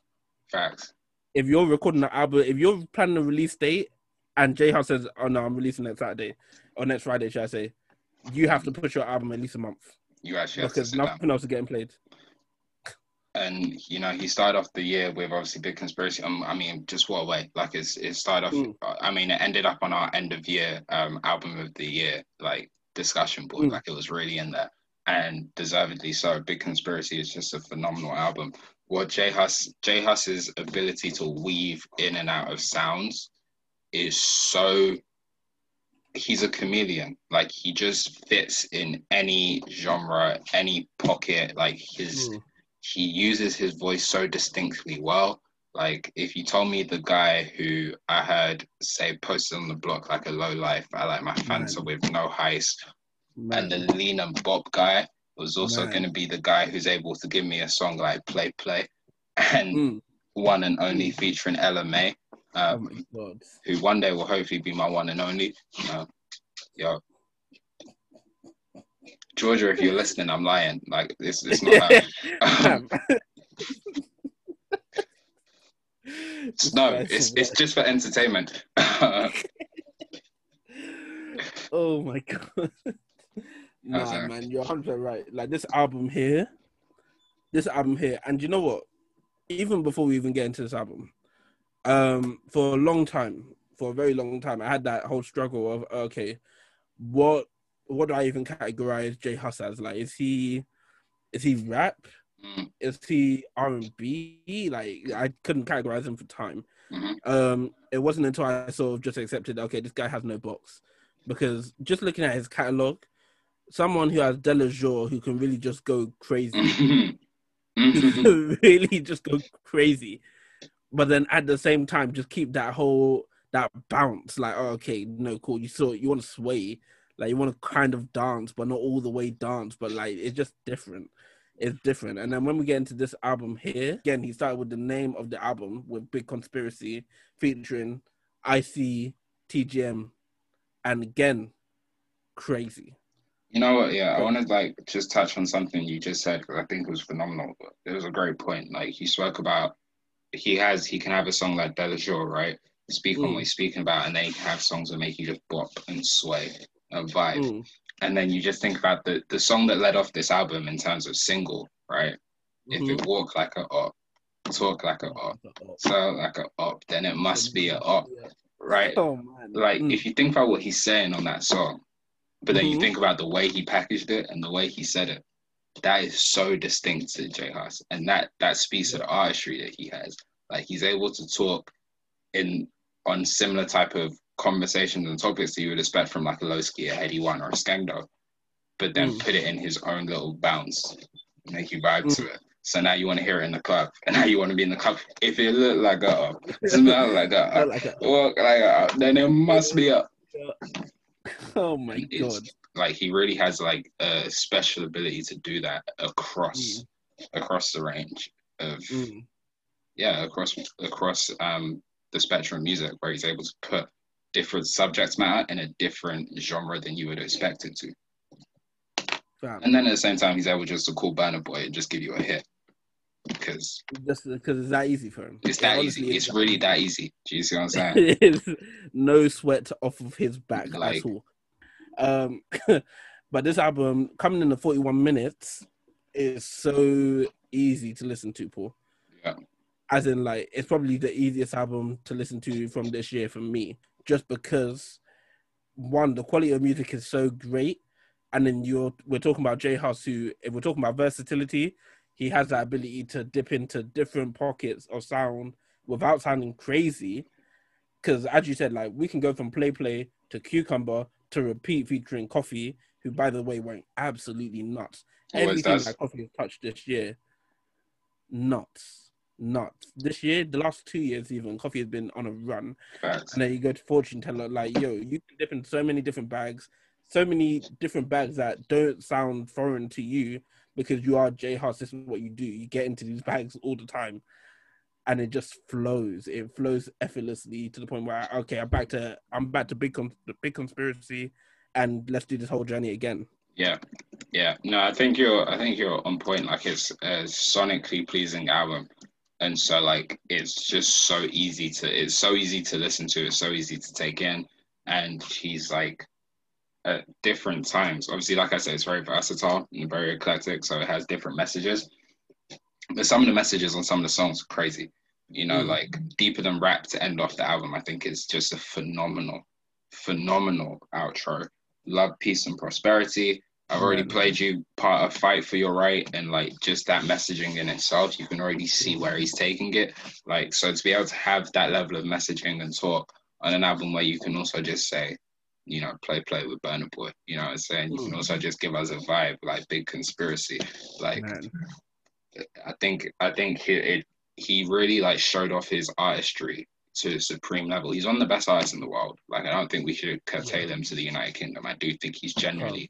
C: Facts.
B: If you're recording an album, if you're planning a release date, and J Hus says, "Oh no, I'm releasing next Saturday or next Friday," should I say? You have to push your album at least a month
C: You actually have to
B: because
C: sit down.
B: nothing else is getting played.
C: And you know, he started off the year with obviously big conspiracy. Um, I mean, just what a way. Like it's it started off.
B: Mm.
C: I mean, it ended up on our end of year um album of the year like discussion board.
B: Mm.
C: Like it was really in there, and deservedly so. Big conspiracy is just a phenomenal album. What J Hus J Hus's ability to weave in and out of sounds is so he's a chameleon. Like he just fits in any genre, any pocket. Like his
B: Mm.
C: He uses his voice so distinctly well. Like if you told me the guy who I heard say posted on the block like a low life, I like my Fanta with no heist, and the
B: Man,
C: lean and bop guy was also going to be the guy who's able to give me a song like Play Play, and
B: Mm.
C: one and only featuring Ella Mai,
B: Oh
C: um,
B: my
C: who one day will hopefully be my one and only. Uh, yo, Georgia, if you're listening, I'm lying. Like this, it's not. happening. No, it's it's just for entertainment.
B: Oh my god. nah, man, you're 100 right. Like this album here, this album here, and you know what? Even before we even get into this album, um, for a long time, for a very long time, I had that whole struggle of okay, what what do I even categorize J Hus as? Like, is he is he rap?
C: Mm,
B: Is he R and B? Like, I couldn't categorize him for time
C: mhm.
B: um it wasn't until I sort of just accepted okay this guy has no box because just looking at his catalog someone who has Delajour who can really just go crazy
C: Mhm.
B: who
C: Mhm.
B: really just go crazy but then at the same time just keep that whole that bounce like oh, okay no cool you saw you want to sway like you want to kind of dance but not all the way dance but like it's just different it's different and then when we get into this album here again he started with the name of the album with big conspiracy featuring ic tgm and again crazy
C: You know what? Yeah, I want to like just touch on something you just said because I think it was phenomenal. It was a great point. Like he spoke about, he has he can have a song like Delajour, right? Speak on
B: Mm.
C: what he's speaking about, and then he can have songs that make you just bop and sway and vibe.
B: Mm,
C: And then you just think about the the song that led off this album in terms of single, right? If
B: mhm.
C: it walk like a up, talk like a up, sound like a up, then it must be a up, right?
B: oh man
C: like
B: Mm.
C: if you think about what he's saying on that song, but then you
B: Mhm.
C: think about the way he packaged it and the way he said it, that is so distinct to J Hus, and that that speaks to the artistry that he has. Like he's able to talk in on similar type of conversations and topics that you would expect from like a Loski, a Headie One, or a Skengdo, but then
B: Mm.
C: put it in his own little bounce, make you vibe to it. So now you want to hear it in the club, and now you want to be in the club. If it look like a, smell like a,
B: like a-
C: walk like a, then it must be up.
B: oh my
C: It's-
B: god
C: like he really has like a special ability to do that across across the range of
B: Mm.
C: yeah across across um the spectrum of music where he's able to put different subject matter in a different genre than you would expect it to
B: Fam.
C: and then at the same time he's able just to call Burna Boy and just give you a hit because
B: just because it's that easy for him.
C: it's
B: Yeah,
C: that
B: honestly,
C: easy it's really that easy do you see what I'm saying
B: no sweat off of his back
C: Like-
B: at all. Um, but this album coming in the 41 minutes is so easy to listen to, Paul.
C: Yeah.
B: As in, like, it's probably the easiest album to listen to from this year for me, just because one, the quality of music is so great, and then you're we're talking about J Hus, who if we're talking about versatility, he has that ability to dip into different pockets of sound without sounding crazy. Because as you said, like we can go from play play to cucumber to repeat featuring Koffee, who by the way went absolutely nuts.
C: Always
B: Everything
C: does.
B: that Koffee has touched this year, nuts, nuts. This year, the last two years even, Koffee has been on a run.
C: Facts.
B: And then you go to fortune teller, like yo, you can dip in so many different bags, so many different bags that don't sound foreign to you because you are J Hus. This is what you do. You get into these bags all the time, and it just flows. It flows effortlessly to the point where okay, I'm back to I'm back to big con- the big conspiracy, and let's do this whole journey again.
C: Yeah, yeah. No, I think you're. I think you're on point. Like it's a sonically pleasing album, and so like it's just so easy to. It's so easy to listen to. It's so easy to take in, and he's like at different times. Obviously, like I said, it's very versatile and very eclectic, so it has different messages. But some of the messages on some of the songs are crazy. You know,
B: Mm.
C: like deeper than rap to end off the album. I think is just a phenomenal, phenomenal outro. Love, peace, and prosperity. I've already played you part of Fight for Your Right, and like just that messaging in itself, you can already see where he's taking it. Like, so to be able to have that level of messaging and talk on an album where you can also just say, you know, play, play with Burna Boy, you know what I'm saying? You can
B: Mm.
C: also just give us a vibe, like Big Conspiracy. Like,
B: Man,
C: I think, I think he, it, he really like showed off his artistry to a supreme level. He's on the best artists in the world. Like, I don't think we should curtail him to the United Kingdom. I do think he's genuinely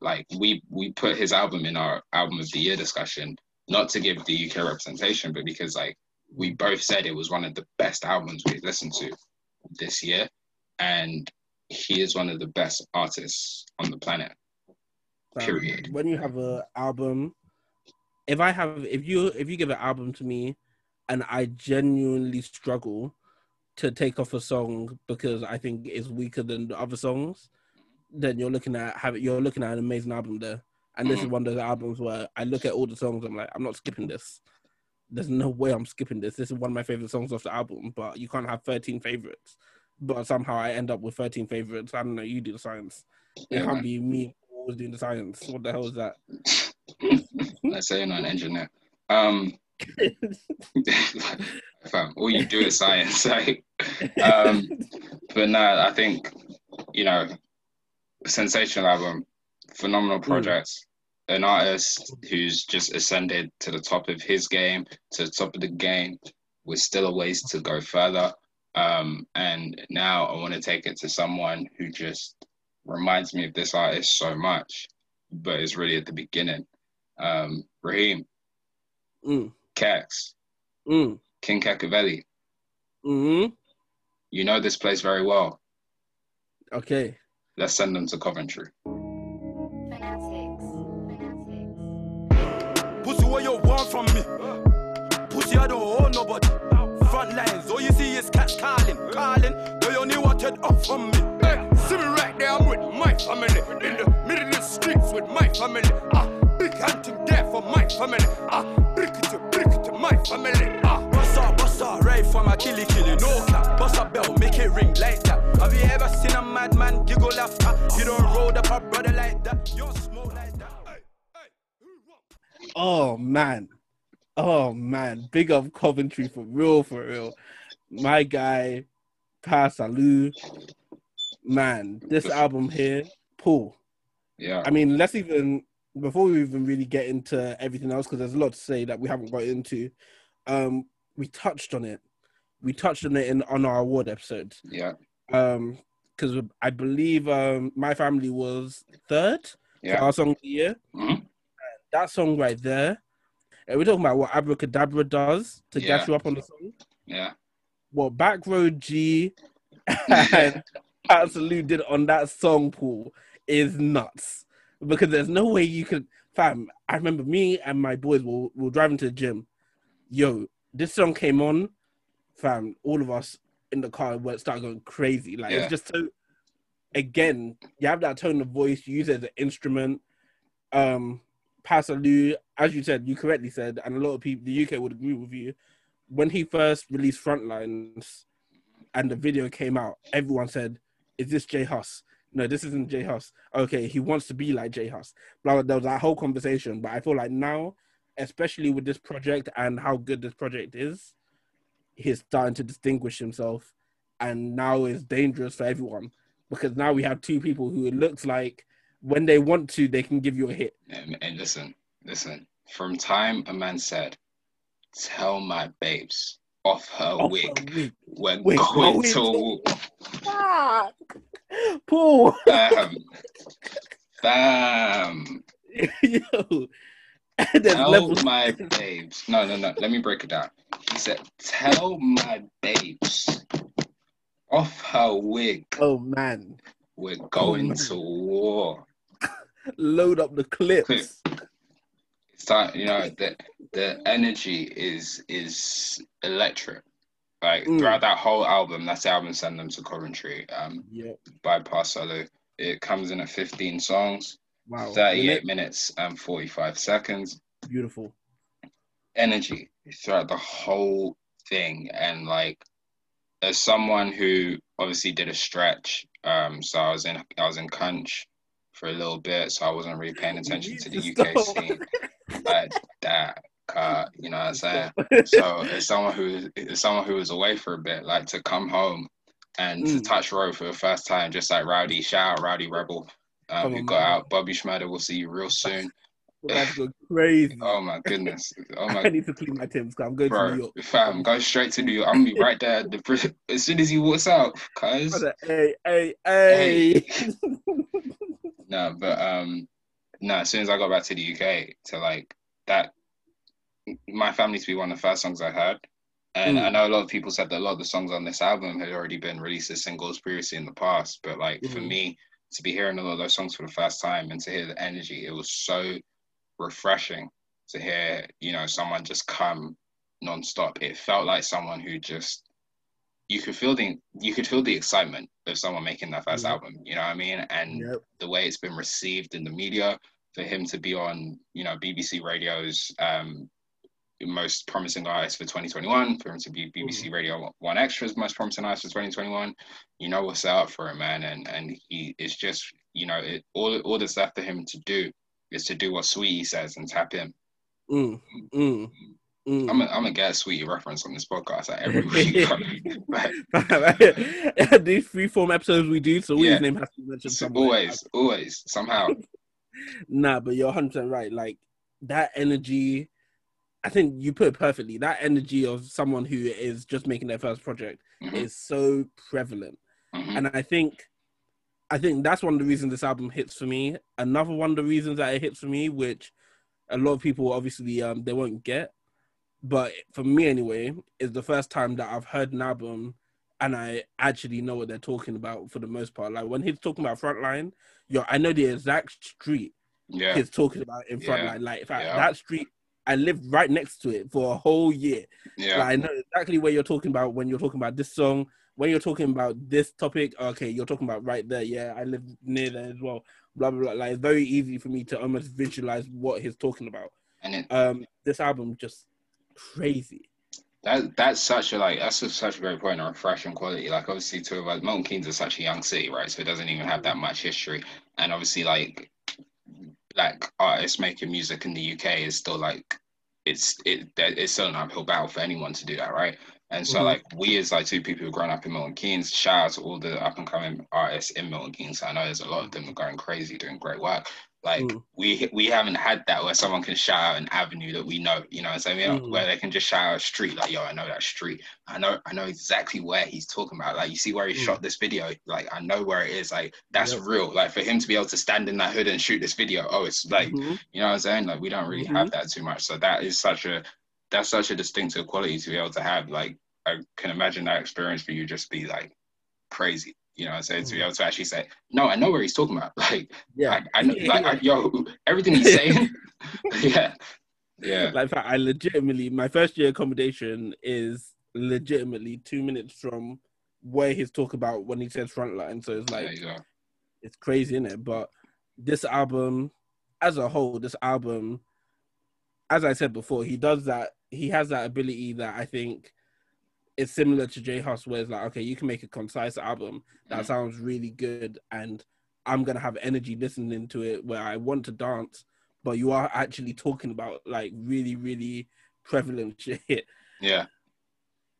C: like we we put his album in our album of the year discussion not to give the UK representation but because like we both said it was one of the best albums we've listened to this year and he is one of the best artists on the planet
B: fam,
C: Period.
B: When you have an album, if I have, if you if you give an album to me, and I genuinely struggle to take off a song because I think it's weaker than the other songs, then you're looking at have you're looking at an amazing album there. And this is one of those albums where I look at all the songs, I'm like, I'm not skipping this. There's no way I'm skipping this. This is one of my favorite songs off the album, but you can't have 13 favorites. But somehow I end up with 13 favorites. I don't know. You do the science. It
C: Yeah,
B: can't
C: man.
B: be me always doing the science. What the hell is that?
C: Let's say you're not an engineer. Um, fam, all you do is science. Like, um, but no, I think you know, sensational album, phenomenal projects. An artist who's just ascended to the top of his game, to the top of the game, with still a ways to go further. Um, and now I want to take it to someone who just reminds me of this artist so much, but is really at the beginning. Um, Raheem,
B: Mm,
C: Kex,
B: mm,
C: King Kakavelli.
B: Mm-hmm.
C: You know this place very well.
B: Okay.
C: Let's send them to Coventry.
D: Fanatics. Fanatics.
F: Pussy, what you want from me? Pussy, I don't owe nobody. Front lines, all you see is cats calling, calling. They only wanted off from me. Hey, see me right there, I'm with my family. In the middle of the streets with my family. Ah, big hunting there for my family. Ah, brick it to brick it to my family. Bust up, bust up, right for my killy killy. No cap, bust up bell, make it ring like that. Have you ever seen a madman giggle after? You don't roll up a brother like that. You don't smoke like that. Hey, hey, who want?
B: Oh man. Oh man. Big up Coventry for real, for real. My guy, Pa Salieu. Man, this album here, Paul.
C: Yeah.
B: I mean, let's even before we even really get into everything else, because there's a lot to say that we haven't got into. Um, we touched on it. We touched on it in on our award episode.
C: Yeah.
B: Um, because I believe um my family was third
C: Yeah.
B: our song of the year.
C: Mhm.
B: That song right there. And we're talking about what Abra Cadabra does to
C: Yeah.
B: get you up on the song.
C: Yeah.
B: What BackRoad Gee and Absolute did on that song pool is nuts. Because there's no way you could fam. I remember me and my boys were, were driving to the gym. Yo, this song came on, fam. All of us in the car were started going crazy. Like
C: Yeah.
B: it's just so again, you have that tone of voice, you use it as an instrument. Um Pa Salieu, as you said, you correctly said, and a lot of people the UK would agree with you. When he first released Frontlines and the video came out, everyone said, Is this J Hus? No, this isn't J Hus. Okay, he wants to be like J Hus. Blah, blah, there was that whole conversation. But I feel like now, especially with this project and how good this project is, he's starting to distinguish himself and now is dangerous for everyone. Because now we have two people who it looks like when they want to, they can give you a hit.
C: And, and listen, listen. From time a man said, "Tell my babes off her
B: Off
C: wig,
B: her wig.
C: we're
B: We're
C: going
B: going
C: to
B: to-
C: walk."
B: Ah, Paul,
C: Bam, bam.
B: yo,
C: Tell my babes. No, no, no. Let me break it down. He said, "Tell my babes off her wig,
B: Oh man,
C: we're going
B: man.
C: to war."
B: load up the clips.
C: It's time, you know, the the energy is is electric. Like
B: Mm.
C: throughout that whole album, that's the album Send Them to Coventry, um,
B: Yeah,
C: by Pa Salieu. It comes in at 15 songs,
B: wow,
C: 38 minutes and 45 seconds.
B: beautiful.
C: Energy throughout the whole thing. And like as someone who obviously did a stretch, um, so I was in I was in Cunch for a little bit, so I wasn't really paying attention to the UK
B: stop.
C: scene. Like that, uh, you know what I'm saying? so as someone who as someone who was away for a bit, like to come home and to
B: Mm.
C: touch road for the first time, just like Rowdy, shout out Rowdy Rebel, um, got out. Bobby Shmurda will see you real soon.
B: That's go crazy.
C: Oh my goodness. Oh
B: I need to clean my Tim's because I'm going to New. York.
C: Fam, go straight to New York. I'm gonna be right there at the as soon as he walks out, cuz
B: Hey, hey, hey.
C: no, but um no, as soon as I got back to the UK to like that my family to be one of the first songs I heard. And
B: Mm.
C: I know a lot of people said that a lot of the songs on this album had already been released as singles previously in the past. But like for
B: Mhm.
C: me to be hearing a lot of those songs for the first time and to hear the energy, it was so refreshing to hear, you know, someone just come non-stop. It felt like someone who just you could feel the you could feel the excitement of someone making that 1st
B: Mhm.
C: album. You know what I mean? And
B: Yep.
C: the way it's been received in the media for him to be on you know BBC Radio's um, most promising artist for 2021, for him to be BBC Radio One Extra's most promising artist for 2021. You know what's out for him, man, and and he is just you know it, all all that's left for him to do is to do what Sweetie says and tap him.
B: Mm, mm, mm.
C: I'm a, I'm gonna get a Sweetie reference on this podcast like every week. But
B: These free form episodes we do, so
C: Yeah.
B: name has to be mentioned
C: so always, always, somehow.
B: Nah, but you're 100 percent right. Like that energy, I think you put it perfectly. That energy of someone who is just making their first project
C: Mhm,
B: is so prevalent,
C: mhm.
B: and I think, I think that's one of the reasons this album hits for me. Another one of the reasons that it hits for me, which a lot of people obviously um they won't get, but for me anyway, is the first time that I've heard an album and I actually know what they're talking about for the most part. Like when he's talking about frontline, yo, I know the exact street
C: Yeah,
B: he's talking about in
C: Yeah.
B: frontline. Like in fact,
C: Yeah.
B: that street, I lived right next to it for a whole year.
C: yeah,
B: Like, I know exactly where you're talking about when you're talking about this song. When you're talking about this topic, okay, you're talking about right there. Yeah, I live near there as well. Blah blah blah. Like it's very easy for me to almost visualize what he's talking about.
C: and it,
B: Um, this album just crazy.
C: that that's such a like that's a, such a great point on refreshing quality. Like obviously, two of us, Milton Keynes is such a young city, right? So it doesn't even have that much history, and obviously, like black artists making music in the UK is still like it's it it's still an uphill battle for anyone to do that, right? And so
B: Mhm.
C: like we as like two people who've grown up in Milton Keynes, shout out to all the up and coming artists in Milton Keynes. I know there's a lot of them are going crazy, doing great work. Like
B: Mm.
C: we we haven't had that where someone can shout out an avenue that we know, you know what I'm saying?
B: Mm.
C: Where they can just shout out a street, like, yo, I know that street. I know I know exactly where he's talking about. Like you see where he
B: Mm.
C: shot this video, like I know where it is. Like that's
B: Yep.
C: real. Like for him to be able to stand in that hood and shoot this video, oh, it's like
B: Mhm.
C: you know what I'm saying? Like we don't really
B: Mhm.
C: have that too much. So that is such a that's such a distinctive quality to be able to have. Like I can imagine that experience for you just be like crazy. You know what I'm saying? To be mm. able to actually say, no, I know where he's talking about. Like
B: Yeah,
C: I, I know like I, yo, everything he's saying. yeah. Yeah.
B: like I legitimately my first year accommodation is legitimately two minutes from where he's talking about when he says frontline. So it's like it's crazy in it. But this album, as a whole, this album, as I said before, he does that. He has that ability that I think is similar to J Hus, where it's like, okay, you can make a concise album that
C: Mhm.
B: sounds really good, and I'm gonna have energy listening to it where I want to dance, but you are actually talking about like really, really prevalent shit
C: Yeah.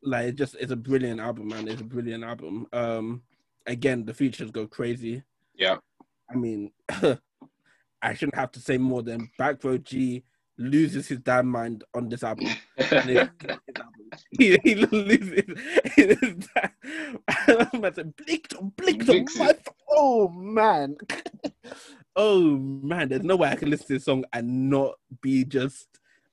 B: like it just it's a brilliant album, man. It's a brilliant album. Um, again, the features go crazy.
C: Yeah.
B: I mean, I shouldn't have to say more than BackRoad Gee loses his damn mind on this album. And it's- his album. he, he loses his damn- I'm about to blink on blink on my oh man. oh man, there's no way I can listen to this song and not be just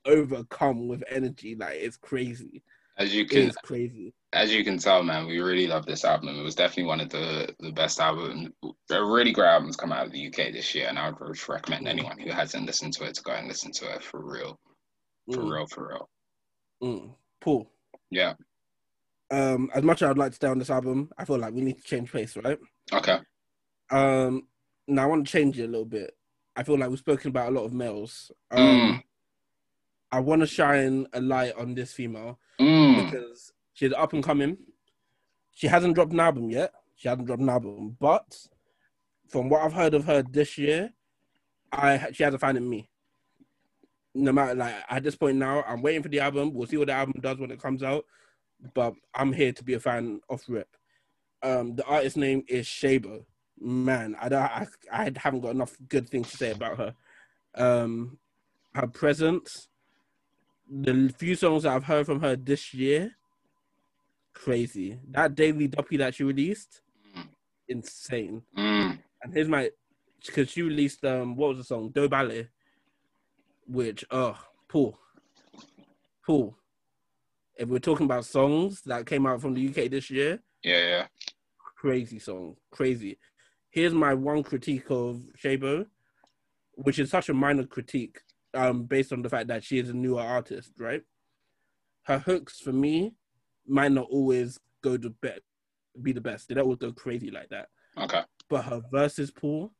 B: overcome with energy. Like it's crazy.
C: As you can
B: It's crazy.
C: As you can tell, man, we really love this album. It was definitely one of the the best albums, really great albums come out of the UK this year, and I would recommend anyone who hasn't listened to it to go and listen to it for real, for
B: Mm.
C: real, for real.
B: Mm. Paul,
C: Yeah.
B: um, as much as I'd like to stay on this album, I feel like we need to change pace, right?
C: Okay.
B: Um, now I want to change it a little bit. I feel like we've spoken about a lot of males. Um,
C: Mm.
B: I want to shine a light on this female
C: Mm.
B: because she's up and coming. She hasn't dropped an album yet. She hasn't dropped an album, but from what I've heard of her this year, I she has a fan in me. No matter like at this point now, I'm waiting for the album. We'll see what the album does when it comes out, but I'm here to be a fan of Rip. Um, the artist name is Shaybo. Man, I don't, I, I haven't got enough good things to say about her. Um, her presence, the few songs that I've heard from her this year, crazy. That daily duppy that she released,
C: Mm.
B: insane.
C: Mm.
B: And here's my, because she released um, what was the song? Dobale, which oh, Paul, Paul. If we're talking about songs that came out from the UK this year,
C: Yeah, yeah.
B: crazy song, crazy. Here's my one critique of Shaybo, which is such a minor critique, um, based on the fact that she is a newer artist, right? her hooks for me might not always go to be, be the best. They don't always go crazy like that.
C: Okay.
B: But her verses pool,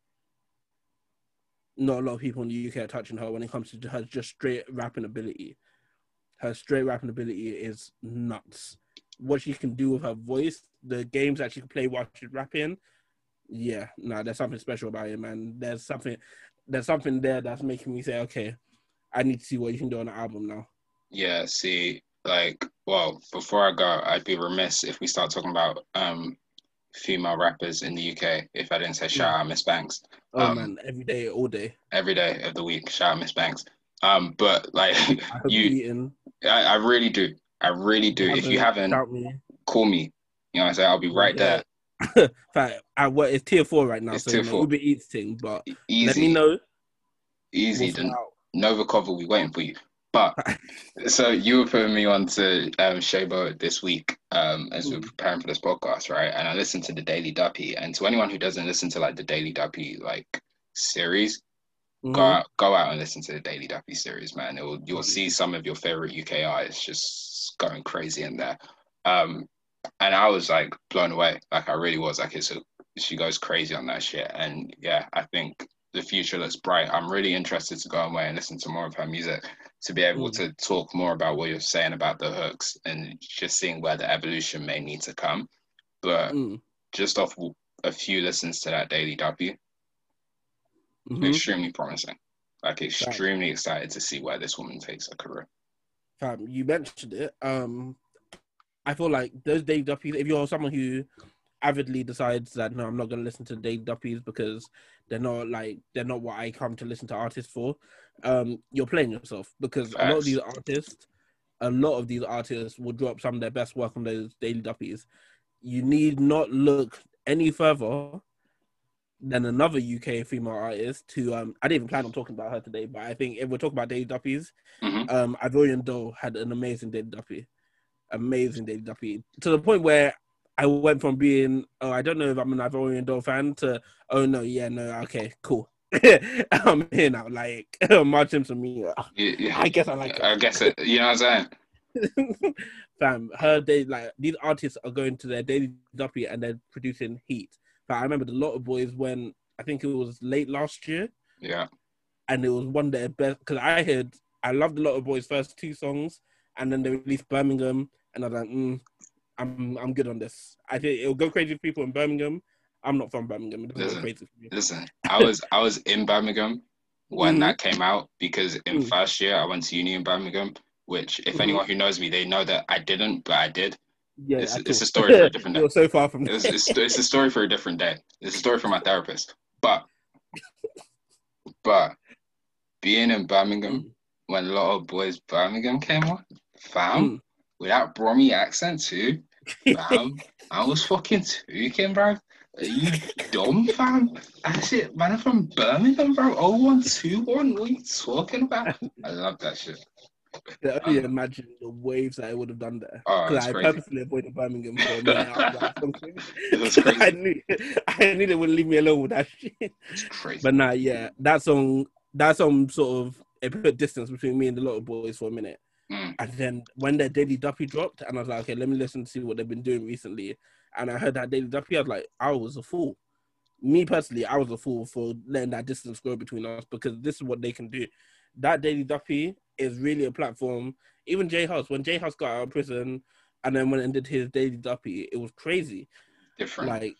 B: not a lot of people in the UK are touching her when it comes to her just straight rapping ability. Her straight rapping ability is nuts. What she can do with her voice, the games that she can play while she's rapping, yeah, no, there's something special about it, man. There's something, there's something there that's making me say, okay, I need to see what you can do on the album now.
C: Yeah, see, like, well, before I go, I'd be remiss if we start talking about um female rappers in the UK if I didn't say shout out Miss Banks.
B: Oh
C: Um,
B: man, every day, all day.
C: Every day of the week, shout out Miss Banks. Um, but like
B: I
C: you. I, I really do. I really do. If you haven't,
B: me.
C: call me. You know what I'm saying? I'll be right
B: Yeah.
C: there.
B: Fact, I work. It's tier four right now,
C: It's
B: so
C: tier
B: you know,
C: four.
B: Uber Eats thing. But
C: Easy.
B: let me know.
C: Easy.
B: We'll
C: The. Nova cover, we waiting for you. But so you were putting me on to um, Shaybo this week um, as we we're
B: Mm.
C: preparing for this podcast, right? And I listened to the Daily Duppy. And to anyone who doesn't listen to like the Daily Duppy like series, go
B: Mhm.
C: out, go out and listen to the Daily Duppy series, man. It will, you'll see some of your favorite UK artists just going crazy in there. Um, and I was like blown away. Like I really was. Like it's a, she goes crazy on that shit. And yeah, I think the future looks bright. I'm really interested to go away and listen to more of her music to be able
B: Mm.
C: to talk more about what you're saying about the hooks and just seeing where the evolution may need to come. But
B: Mm.
C: just off a few listens to that Daily Duppy,
B: Mhm.
C: extremely promising. Like extremely excited to see where this woman takes her career.
B: Fam, you mentioned it. Um, I feel like those Dave Duppies. If you're someone who avidly decides that no, I'm not going to listen to Dave Duppies because they're not like they're not what I come to listen to artists for. Um, you're playing yourself because a lot of these artists, a lot of these artists will drop some of their best work on those Daily Duppies. You need not look any further than another UK female artist to um I didn't even plan on talking about her today, but I think if we're talking about Daily Duppies,
C: Mhm.
B: um Ivorian Doll had an amazing Daily Duppy. Amazing Daily Duppy. To the point where I went from being oh I don't know if I'm an Ivorian Doll fan to oh no, yeah, no, okay, cool. I'm here now, like March Simpson me.
C: You- you-
B: I guess I like
C: I guess it. You know what I'm saying?
B: Fam, her day like these artists are going to their daily duppy and they're producing heat. But I remember the Lotto Boyzz when I think it was late last year,
C: Yeah.
B: and it was one of their best because I heard I loved a Lotto Boyzz' first two songs, and then they released Birmingham, and I was like, mm, I'm I'm good on this. I think it'll go crazy for people in Birmingham. I'm not from Birmingham.
C: Listen,
B: go crazy for me.
C: Listen, I was I was in Birmingham when
B: Mhm.
C: that came out because in
B: Mm.
C: first year I went to uni in Birmingham. Which, if
B: Mhm.
C: anyone who knows me, they know that I didn't, but I did.
B: Yeah,
C: it's- it's a story for a different day.
B: You're so far from
C: It's, it's, it's a story for a different day. It's a story for my therapist. But, but being in Birmingham
B: Mm.
C: when a Lotto Boyzz Birmingham came on, fam,
B: Mm.
C: With that Brummy accent too, fam, I was fucking tweaking, bro. Are you dumb, fam? That's it, man. I'm from Birmingham, bro. 0121. What are you talking about? I love that shit.
B: I only um, imagine the waves that I would have done there.
C: Oh,
B: Because
C: it's
B: I
C: crazy.
B: purposely avoided Birmingham for a minute. I was like, "Something."
C: It was crazy.
B: I knew, I knew they wouldn't leave me alone with that shit.
C: It's crazy.
B: But nah, yeah, that song, that song sort of it put distance between me and the Lotto Boyzz for a minute.
C: Mm.
B: And then when their Daily Duppy dropped, and I was like, okay, let me listen to see what they've been doing recently. And I heard that Daily Duppy, I was like, I was a fool. Me personally, I was a fool for letting that distance grow between us because this is what they can do. That Daily Duppy is really a platform. Even J Hus, when J Hus got out of prison and then went and did his Daily Duppy, it was crazy.
C: Different.
B: Like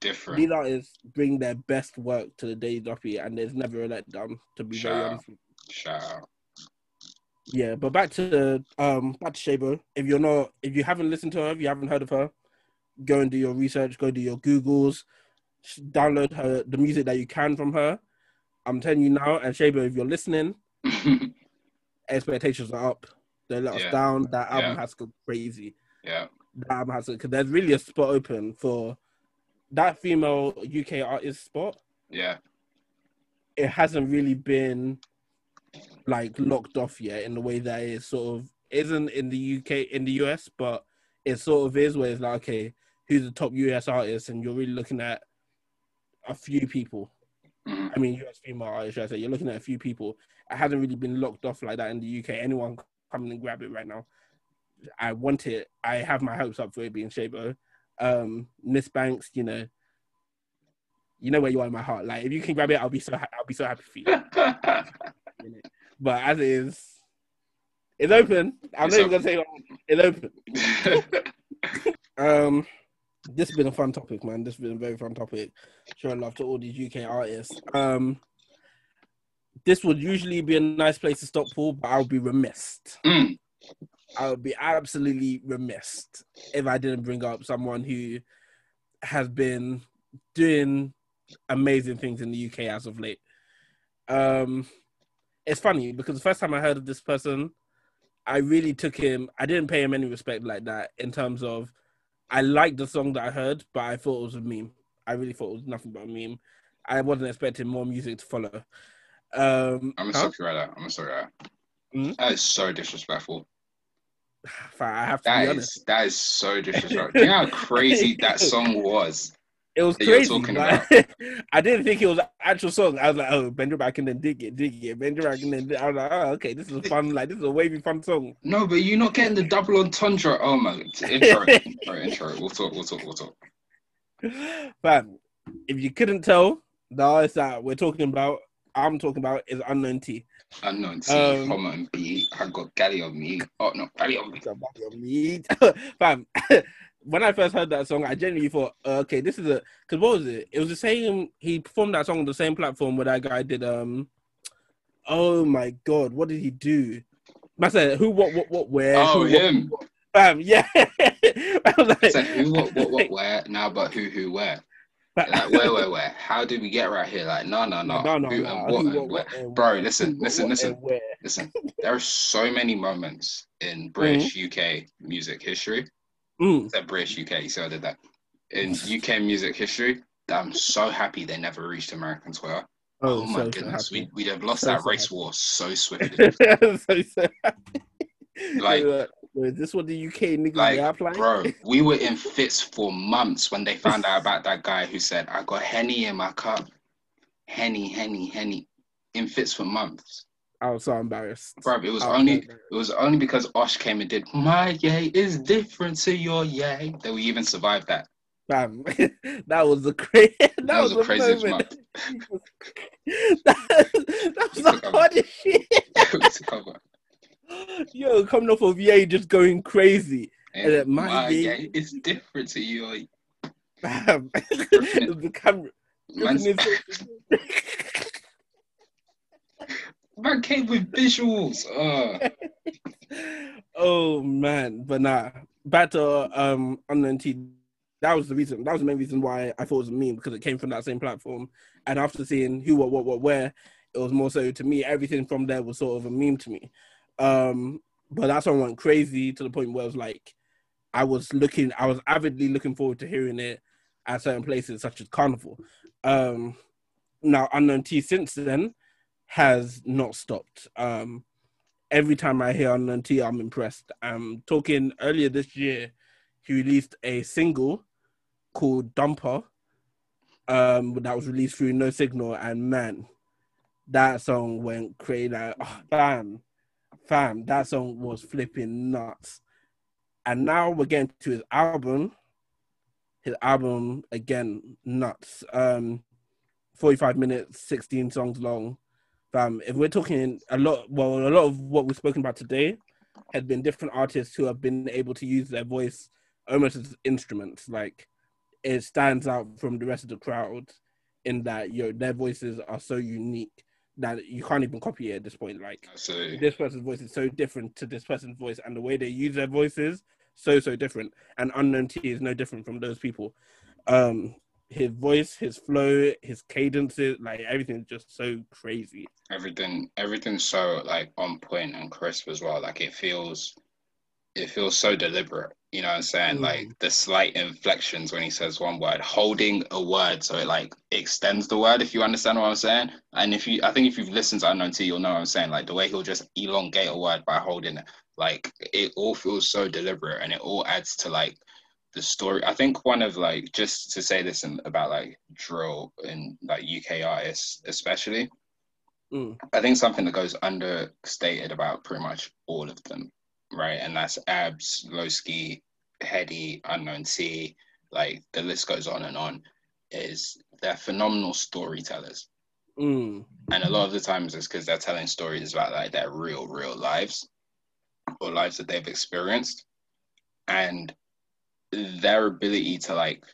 C: different.
B: these artists bring their best work to the Daily Duppy, and there's never a letdown. To be very
C: Shout out.
B: honest.
C: Shout out.
B: Yeah. But back to um back to Shaybo. If you're not, if you haven't listened to her, if you haven't heard of her, go and do your research. Go do your googles. Download her the music that you can from her. I'm telling you now, and Shaybo, if you're listening, expectations are up. They let us down. That album
C: Yeah.
B: has to go crazy.
C: yeah.
B: That album has because there's really a spot open for that female UK artist spot.
C: Yeah.
B: it hasn't really been like locked off yet in the way that it sort of isn't in the UK in the US, but it sort of is where it's like okay, who's the top US artist, and you're really looking at a few people. I mean, US female artists, I say? You're looking at a few people. It hasn't really been locked off like that in the UK. Anyone come and grab it right now. I want it. I have my hopes up for it being Shaybo. Um, Miss Banks, you know, you know where you are in my heart. Like if you can grab it, I'll be so ha- I'll be so happy for you. But as it is, it's open. I'm
C: It's
B: not even gonna say it's open. Um, this has been a fun topic, man. This has been a very fun topic. Showing love to all these UK artists. Um, this would usually be a nice place to stop, Paul, but I would be remiss.
C: Mm.
B: I would be absolutely remiss if I didn't bring up someone who has been doing amazing things in the UK as of late. Um, it's funny because the first time I heard of this person, I really took him. I didn't pay him any respect like that in terms of I liked the song that I heard, but I thought it was a meme. I really thought it was nothing but a meme. I wasn't expecting more music to follow. Um,
C: I'm gonna
B: huh?
C: stop you right there. I'm gonna stop you right there.
B: Mhm.
C: That is so disrespectful.
B: I have to
C: That
B: be
C: is
B: honest.
C: that is so disrespectful. Do you know how crazy that song was?
B: It was crazy.
C: talking
B: I didn't think it was actual song. I was like, oh, bend your back and then dig it, dig it, bend your back and then dig. I was like, oh, okay, this is a fun, like this is a wavy fun song.
C: No, but you're not getting the double entendre. Oh my intro, intro, intro. We'll talk. We'll talk. We'll talk.
B: But if you couldn't tell, the artist that we're talking about, I'm talking about is Unknown T.
C: Unknown T,
B: Um,
C: Homerton B. I got Galley on me. Oh no, Galley on me.
B: Somebody on me. Fam, when I first heard that song, I genuinely thought, uh, okay, this is a because what was it? It was the same. He performed that song on the same platform where that guy did. Um, oh my god, what did he do? I said, who, what, what, what, where?
C: Oh,
B: who,
C: him.
B: what- Fam, yeah. I was like,
C: who, what, what, what, where? Now, but who, who, where? Like where, where, where? How did we get right here? Like no, no, no.
B: no, no,
C: who
B: no.
C: and what
B: Who, what,
C: Bro, listen,
B: Who,
C: listen, listen. Listen, there are so many moments in British UK music history.
B: Mm.
C: That British UK, so I did that. In UK music history, I'm so happy they never reached American Twitter. Oh, my
B: so,
C: goodness,
B: so
C: we, we'd have lost
B: So,
C: that race
B: happy.
C: war so swiftly. Like-
B: is this what the UK niggas
C: like? bro, we were in fits for months when they found out about that guy who said, I got Henny in my cup. Henny, Henny, Henny. In fits for months.
B: I was so embarrassed.
C: Bro, it was
B: I
C: only
B: embarrassed.
C: it was only because Osh came and did my yay is different to your yay that we even survived that.
B: Fam, that was the crazy. That,
C: That was
B: was
C: the craziest
B: moment. that, that was the hardest shit. Yo, coming off of EA just going crazy.
C: And
B: then my
C: my
B: yay-
C: yay is different to your
B: Fam. the camera.
C: Man came with visuals. Uh,
B: oh man, but nah. Back to um unknown T. That was the reason. That was the main reason why I thought it was a meme because it came from that same platform. And after seeing who, what, what, what, where, it was more so to me. Everything from there was sort of a meme to me. Um, but that I went crazy to the point where it was like, I was looking, I was avidly looking forward to hearing it at certain places such as Carnival. Um, now unknown T since then has not stopped. Um, every time I hear T, I'm impressed. I'm talking earlier this year, he released a single called Dumper um, that was released through No Signal, and man, that song went crazy. Like, oh, fam, fam, that song was flipping nuts. And now we're getting to his album. His album again, nuts. Um, 45 minutes, 16 songs long fam, if we're talking a lot, well, a lot of what we've spoken about today has been different artists who have been able to use their voice almost as instruments. Like it stands out from the rest of the crowd in that yo, their voices are so unique that you can't even copy it at this point. Like this person's voice is so different to this person's voice, and the way they use their voices so so different. And Unknown T is no different from those people. Um, his voice, his flow, his cadences, like everything's just so crazy.
C: everything everything's so like on point and crisp as well. Like it feels it feels so deliberate. You know what I'm saying?
B: Mm.
C: Like the slight inflections when he says one word, holding a word so it like extends the word, if you understand what I'm saying. And if you I think if you've listened to Unknown T, you'll know what I'm saying. Like the way he'll just elongate a word by holding it. Like it all feels so deliberate and it all adds to like the story. I think one of like just to say this in, about like drill and like UK artists especially.
B: Mm.
C: I think something that goes understated about pretty much all of them right? And that's Abs, Loski, Headie, Unknown T, like the list goes on and on. Is they're phenomenal storytellers.
B: Mm.
C: And a lot of the times it's because they're telling stories about like their real, real lives or lives that they've experienced. And their ability to like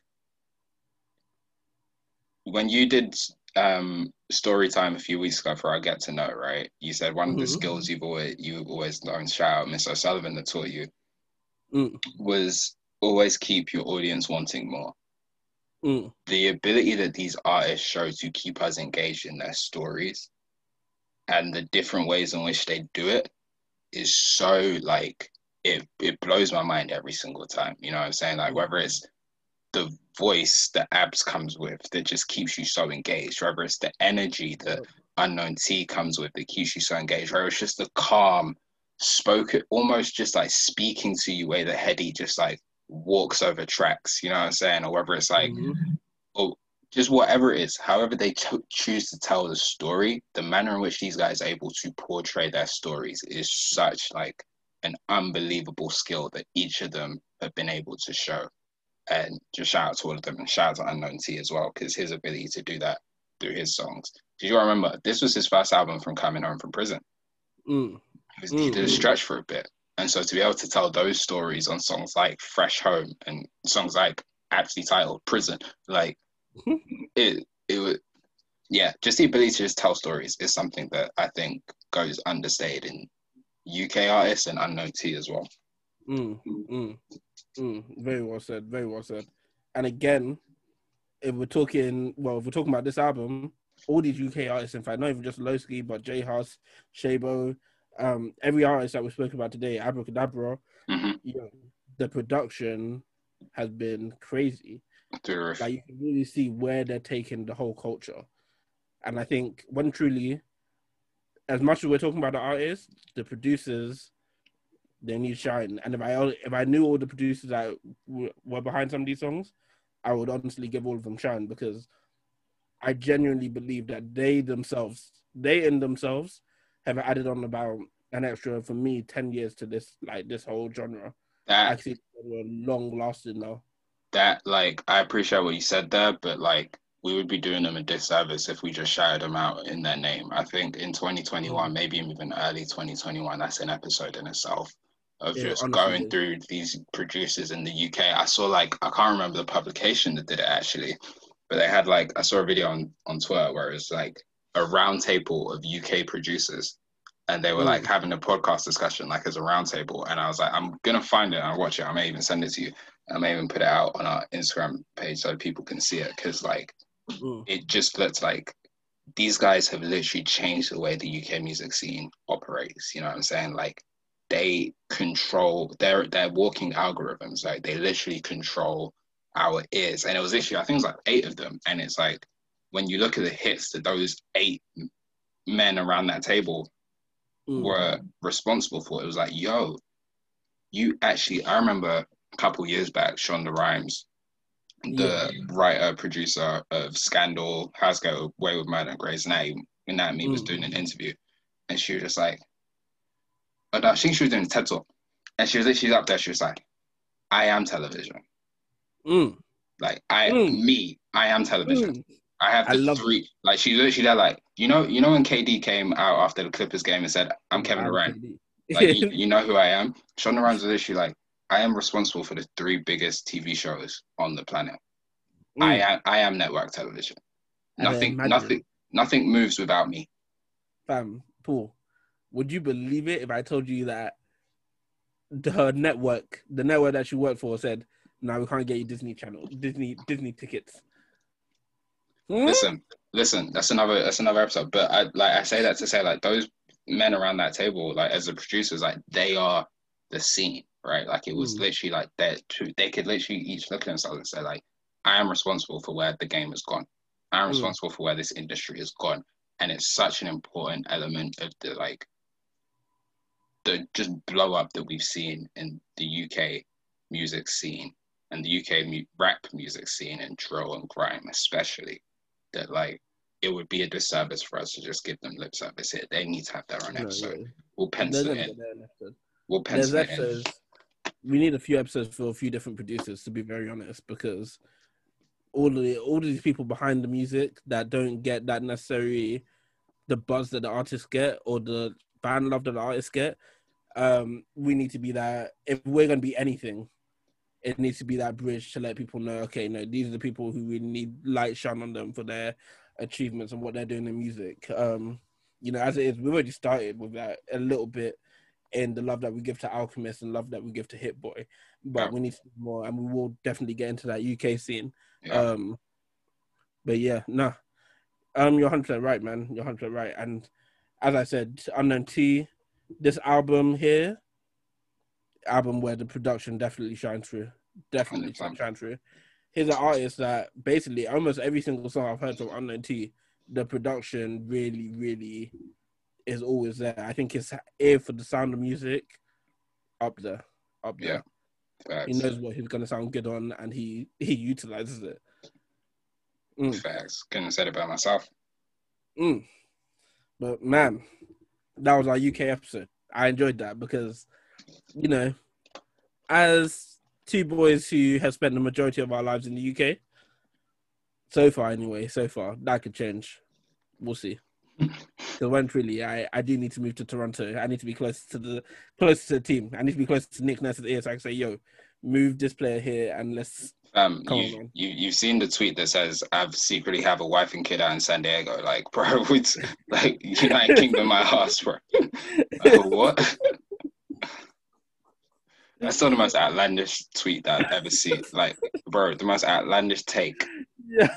C: when you did um story time a few weeks ago for our get to know, right? You said one of the
B: Mhm.
C: skills you've always you've always known, shout out Miss O'Sullivan that taught you
B: Mm.
C: was always keep your audience wanting more.
B: Mm.
C: The ability that these artists show to keep us engaged in their stories and the different ways in which they do it is so like it it blows my mind every single time. You know what I'm saying? Like whether it's the voice that abs comes with that just keeps you so engaged, whether it's the energy that unknown T comes with that keeps you so engaged, whether it's just the calm spoken almost just like speaking to you way that Headie just like walks over tracks, you know what I'm saying? Or whether it's like
B: Mhm.
C: or just whatever it is, however they cho- choose to tell the story, the manner in which these guys are able to portray their stories is such like an unbelievable skill that each of them have been able to show. And just shout out to all of them and shout out to Unknown T as well, because his ability to do that through his songs. Did you remember this was his first album from coming home from prison?
B: Mm.
C: He, was, he did a
B: Mm.
C: stretch for a bit. And so to be able to tell those stories on songs like Fresh Home and songs like actually titled Prison, like it it was yeah, just the ability to just tell stories is something that I think goes understated in UK artists and unknown T as well.
B: Mm, mm, mm. Very well said. Very well said. And again, if we're talking, well, if we're talking about this album, all these UK artists, in fact, not even just Loski, but J Hus, Shaybo, um, every artist that we spoke about today, Abra Cadabra,
C: hmm
B: you know, the production has been crazy.
C: Through the roof.
B: Like you can really see where they're taking the whole culture. And I think when truly, as much as we're talking about the artists, the producers, they need shine. And if I if I knew all the producers that w- were behind some of these songs, I would honestly give all of them shine because I genuinely believe that they themselves, they in themselves, have added on about an extra for me ten years to this like this whole genre.
C: that
B: Actually, long lasting now.
C: that like I appreciate what you said there, but like we would be doing them a disservice if we just shouted them out in their name. I think in 2021, maybe even early 2021, that's an episode in itself of
B: Yeah,
C: just
B: honestly.
C: going through these producers in the UK. I saw like I can't remember the publication that did it actually, but they had like I saw a video on on Twitter where it's like a round table of UK producers. And they were
B: Mm.
C: like having a podcast discussion, like as a round table. And I was like, I'm gonna find it and I'll watch it. I may even send it to you. I may even put it out on our Instagram page so people can see it because like
B: Mm.
C: it just looks like these guys have literally changed the way the UK music scene operates. You know what I'm saying? Like they control they're they're walking algorithms. Like they literally control our ears. And it was literally I think it was like eight of them. And it's like when you look at the hits that those eight men around that table
B: Mm.
C: were responsible for. It was like, yo, you actually. I remember a couple years back, Shonda Rhimes, the writer producer of Scandal, Has Go Away with Murder, and Grey's Anatomy, Anatomy was
B: Mm.
C: doing an interview, and she was just like, oh, no, I think she was doing a TED talk, and she was literally up there. She was like, I am television.
B: Mm.
C: Like I,
B: Mm.
C: me, I am television.
B: Mm.
C: I have
B: I
C: the
B: love
C: three. Like she's literally there, like you know, you know when KD came out after the Clippers game and said, "I'm Kevin Durant." Like you, you know who I am. Shonda Rhimes was literally like, I am responsible for the three biggest TV shows on the planet. I am I am network television. Nothing nothing nothing moves without me.
B: Fam, Paul, would you believe it if I told you that the, her network, the network that she worked for, said, "No, we can't get you Disney Channel, Disney, Disney tickets." Hmm?
C: Listen, listen, that's another that's another episode. But I like I say that to say like those men around that table, like as the producers, like they are the scene, right? Like it was
B: Mm.
C: literally like they're two they could literally each look at themselves and say, like, I am responsible for where the game has gone. I am
B: Mm.
C: responsible for where this industry has gone. And it's such an important element of the like the just blow up that we've seen in the UK music scene and the UK mu- rap music scene and drill and grime especially that like it would be a disservice for us to just give them lip service here. They need to have their own
B: No,
C: episode.
B: yeah.
C: We'll pencil it in.
B: get their own episode.
C: we'll
B: there's
C: pencil it in.
B: We need a few episodes for a few different producers, to be very honest, because all the, all these people behind the music that don't get that necessary the buzz that the artists get or the fan love that the artists get. Um, we need to be that. If we're gonna be anything, it needs to be that bridge to let people know. Okay, no, these are the people who really need light shine on them for their achievements and what they're doing in music. Um, you know, as it is, we've already started with that a little bit in the love that we give to Alchemist and love that we give to Hit Boy, but
C: Yeah.
B: we need to do more, and we will definitely get into that UK scene.
C: Yeah.
B: Um, but yeah, nah, um, you're hundred right, man. You're hundred right, and as I said, Unknown T, this album here, album where the production definitely shines through, definitely
C: 100%.
B: shines through. Here's an artist that basically almost every single song I've heard from Unknown T, the production really, really is always there. I think his ear for the sound of music up there, up there.
C: Facts.
B: He knows what he's gonna sound good on, and he he utilizes it. Mm.
C: Facts. Couldn't have said it by myself.
B: Mm. But man, that was our UK episode. I enjoyed that because, you know, as two boys who have spent the majority of our lives in the UK, so far anyway, so far that could change. We'll see. Because when really. I, I do need to move to Toronto. I need to be close to the close to the team. I need to be close to Nick Nurse's ear so I can say, "Yo, move this player here and let's."
C: Um,
B: Come on,
C: you, you you've seen the tweet that says I've secretly have a wife and kid out in San Diego. Like, bro, it's like United Kingdom, my house, bro. Like, what? That's not the most outlandish tweet that I've ever seen. Like, bro, the most outlandish take.
B: Yeah.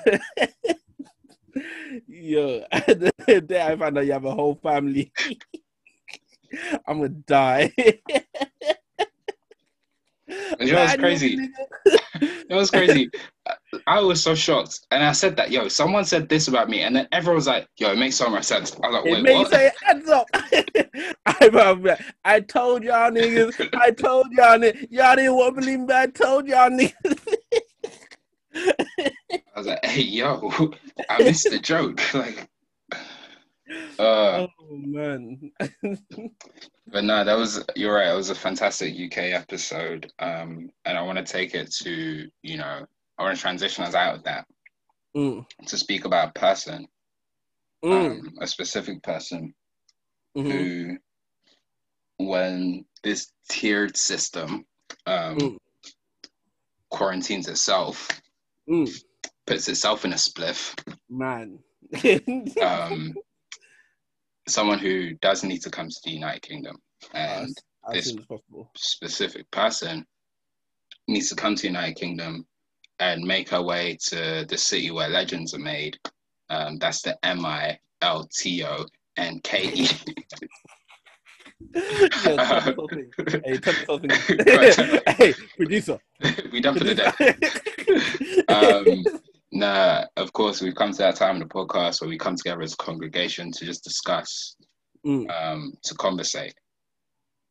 B: Yo, the day I find out you have a whole family, I'm gonna die.
C: And you know what's crazy? It was crazy. I- was so shocked, and I said that, yo, someone said this about me, and then everyone was like, yo, it makes so much sense. I was like,
B: It
C: wait,
B: made
C: what?
B: say hands up. I, I, I told y'all niggas. I told y'all niggas. Y'all didn't want to believe me. I told y'all niggas.
C: I was like, hey, yo, I missed the joke. Like, uh,
B: oh man.
C: but no, that was you're right. It was a fantastic UK episode, um, and I want to take it to you know, I want to transition us out of that
B: Mm,
C: to speak about a person,
B: mm,
C: um, a specific person
B: mhm,
C: who, when this tiered system um,
B: Mm.
C: quarantines itself,
B: mm,
C: puts itself in a spliff.
B: man.
C: Um, someone who does need to come to the United Kingdom, and
B: as
C: this-
B: as possible.
C: specific person needs to come to the United Kingdom and make her way to the city where legends are made. Um, that's the M I L T O N K E.
B: Yo, tell me something. Hey, tell me something. Hey, producer.
C: we done for the day. Um, nah, of course, we've come to that time in the podcast where we come together as a congregation to just discuss,
B: Mm,
C: um, to conversate,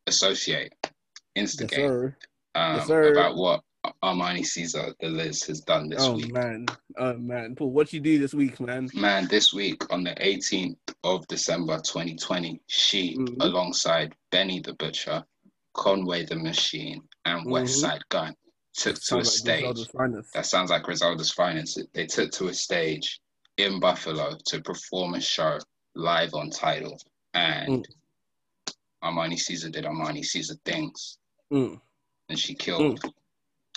C: associate,
B: yes,
C: instigate
B: sir.
C: um,
B: Yes,
C: about what Armani Caesar, the Liz, has done this
B: Oh
C: week.
B: Oh man, oh man, Paul, what you do this week, man?
C: Man, this week on the 18th of December 2020, she,
B: Mhm.
C: alongside Benny the Butcher, Conway the Machine, and
B: Mhm.
C: Westside Gunn, took to a
B: like
C: stage. That sounds like Griselda's finest. They took to a stage in Buffalo to perform a show live on title, And Armani Caesar did Armani Caesar things,
B: Mm,
C: and she killed.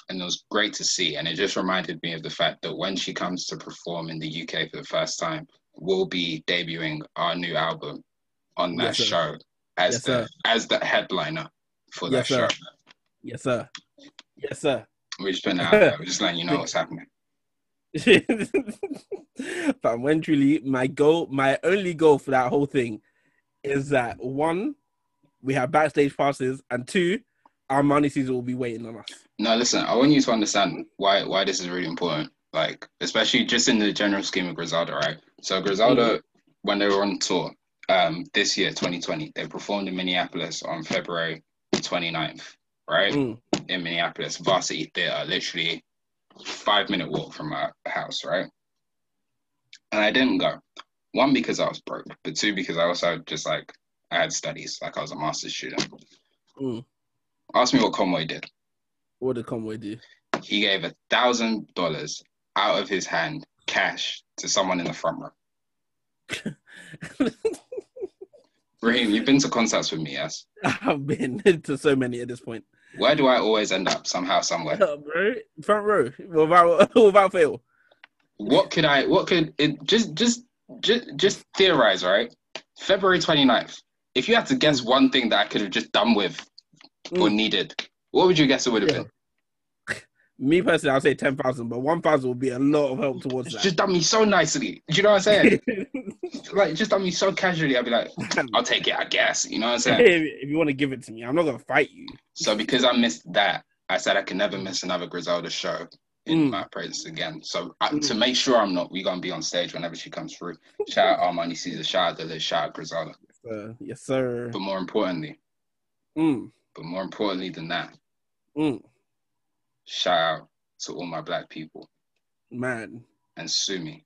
C: And it was great to see. And it just reminded me of the fact that when she comes to perform in the UK for the first time, we'll be debuting our new album on that
B: Yes,
C: show as
B: Yes,
C: the
B: sir.
C: as the headliner for
B: Yes,
C: that
B: sir.
C: show.
B: yes, sir. Yes, sir.
C: We're just it out. We're just letting you know what's happening.
B: but when truly my goal, my only goal for that whole thing is that one, we have backstage passes, and two, Armani Caesar will be waiting on us.
C: No, listen, I want you to understand why why this is really important. Like, especially just in the general scheme of Griselda, right? So Griselda, when they were on tour, um, this year, 2020, they performed in Minneapolis on February 29th, right?
B: Mm,
C: In Minneapolis, Varsity Theater, literally five minute walk from my house, right? And I didn't go. One because I was broke, but two because I also just like I had studies, like I was a master's student.
B: mm,
C: Ask me what Conway did.
B: What did Conway do?
C: He gave a thousand dollars out of his hand, cash, to someone in the front row. Raheem, you've been to concerts with me, yes?
B: I've been to so many at this point.
C: Where do I always end up? Somehow, somewhere.
B: Yeah, bro, front row, without without fail.
C: What could I? What could it? Just, just, just, just theorize, right? February 29th. If you had to guess one thing that I could have just done with or
B: Mm.
C: needed, what would you guess it would have
B: Yeah.
C: been?
B: Me personally, I'll say ten thousand, but one thousand would be a lot of help towards
C: It's
B: that.
C: just done me so nicely. Do you know what I'm saying? Like, just on me so casually. I'd be like, I'll take it, I guess. You know what I'm saying?
B: if you want to give it to me, I'm not gonna fight you.
C: So because I missed that, I said I can never miss another Griselda show in
B: Mm.
C: my presence again. So I, to make sure I'm not, we're gonna be on stage whenever she comes through. Shout out Armani Caesar, shout out Delish, shout out Griselda.
B: Uh, yes, sir.
C: But more importantly,
B: Mm,
C: but more importantly than that,
B: mm,
C: shout out to all my black people
B: man,
C: and sue me.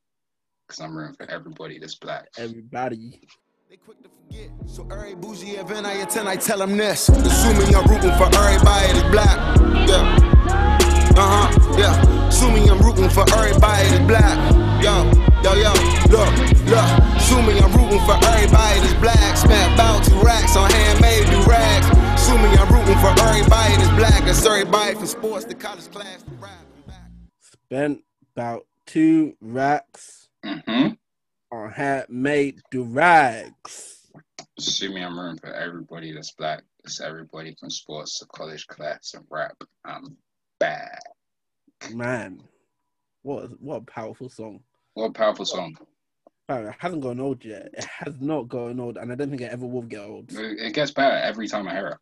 C: Because I'm rooting for everybody that's black.
B: everybody.
F: They quick to forget. So every bougie event I attend, I tell them this. Assuming I'm rooting for everybody that's black. Yeah. Uh-huh. Yeah. Assuming I'm rooting for everybody that's black. Yo, yo, yo. Look, look. Assuming I'm rooting for everybody that's black. Spent about two racks on handmade do rags. Assuming I'm rooting for everybody that's black. That's everybody from sports to college class to rap.
B: Spent about two racks
C: Mm-hmm.
B: on handmade durags.
C: Sue me, I'm rooting for everybody that's black. It's everybody from sports to college class and rap. I'm bad.
B: Man, what a, what a powerful song.
C: What a powerful song.
B: Man, it hasn't gone old yet. It has not gone old, and I don't think it ever will get old.
C: It gets better every time I hear it.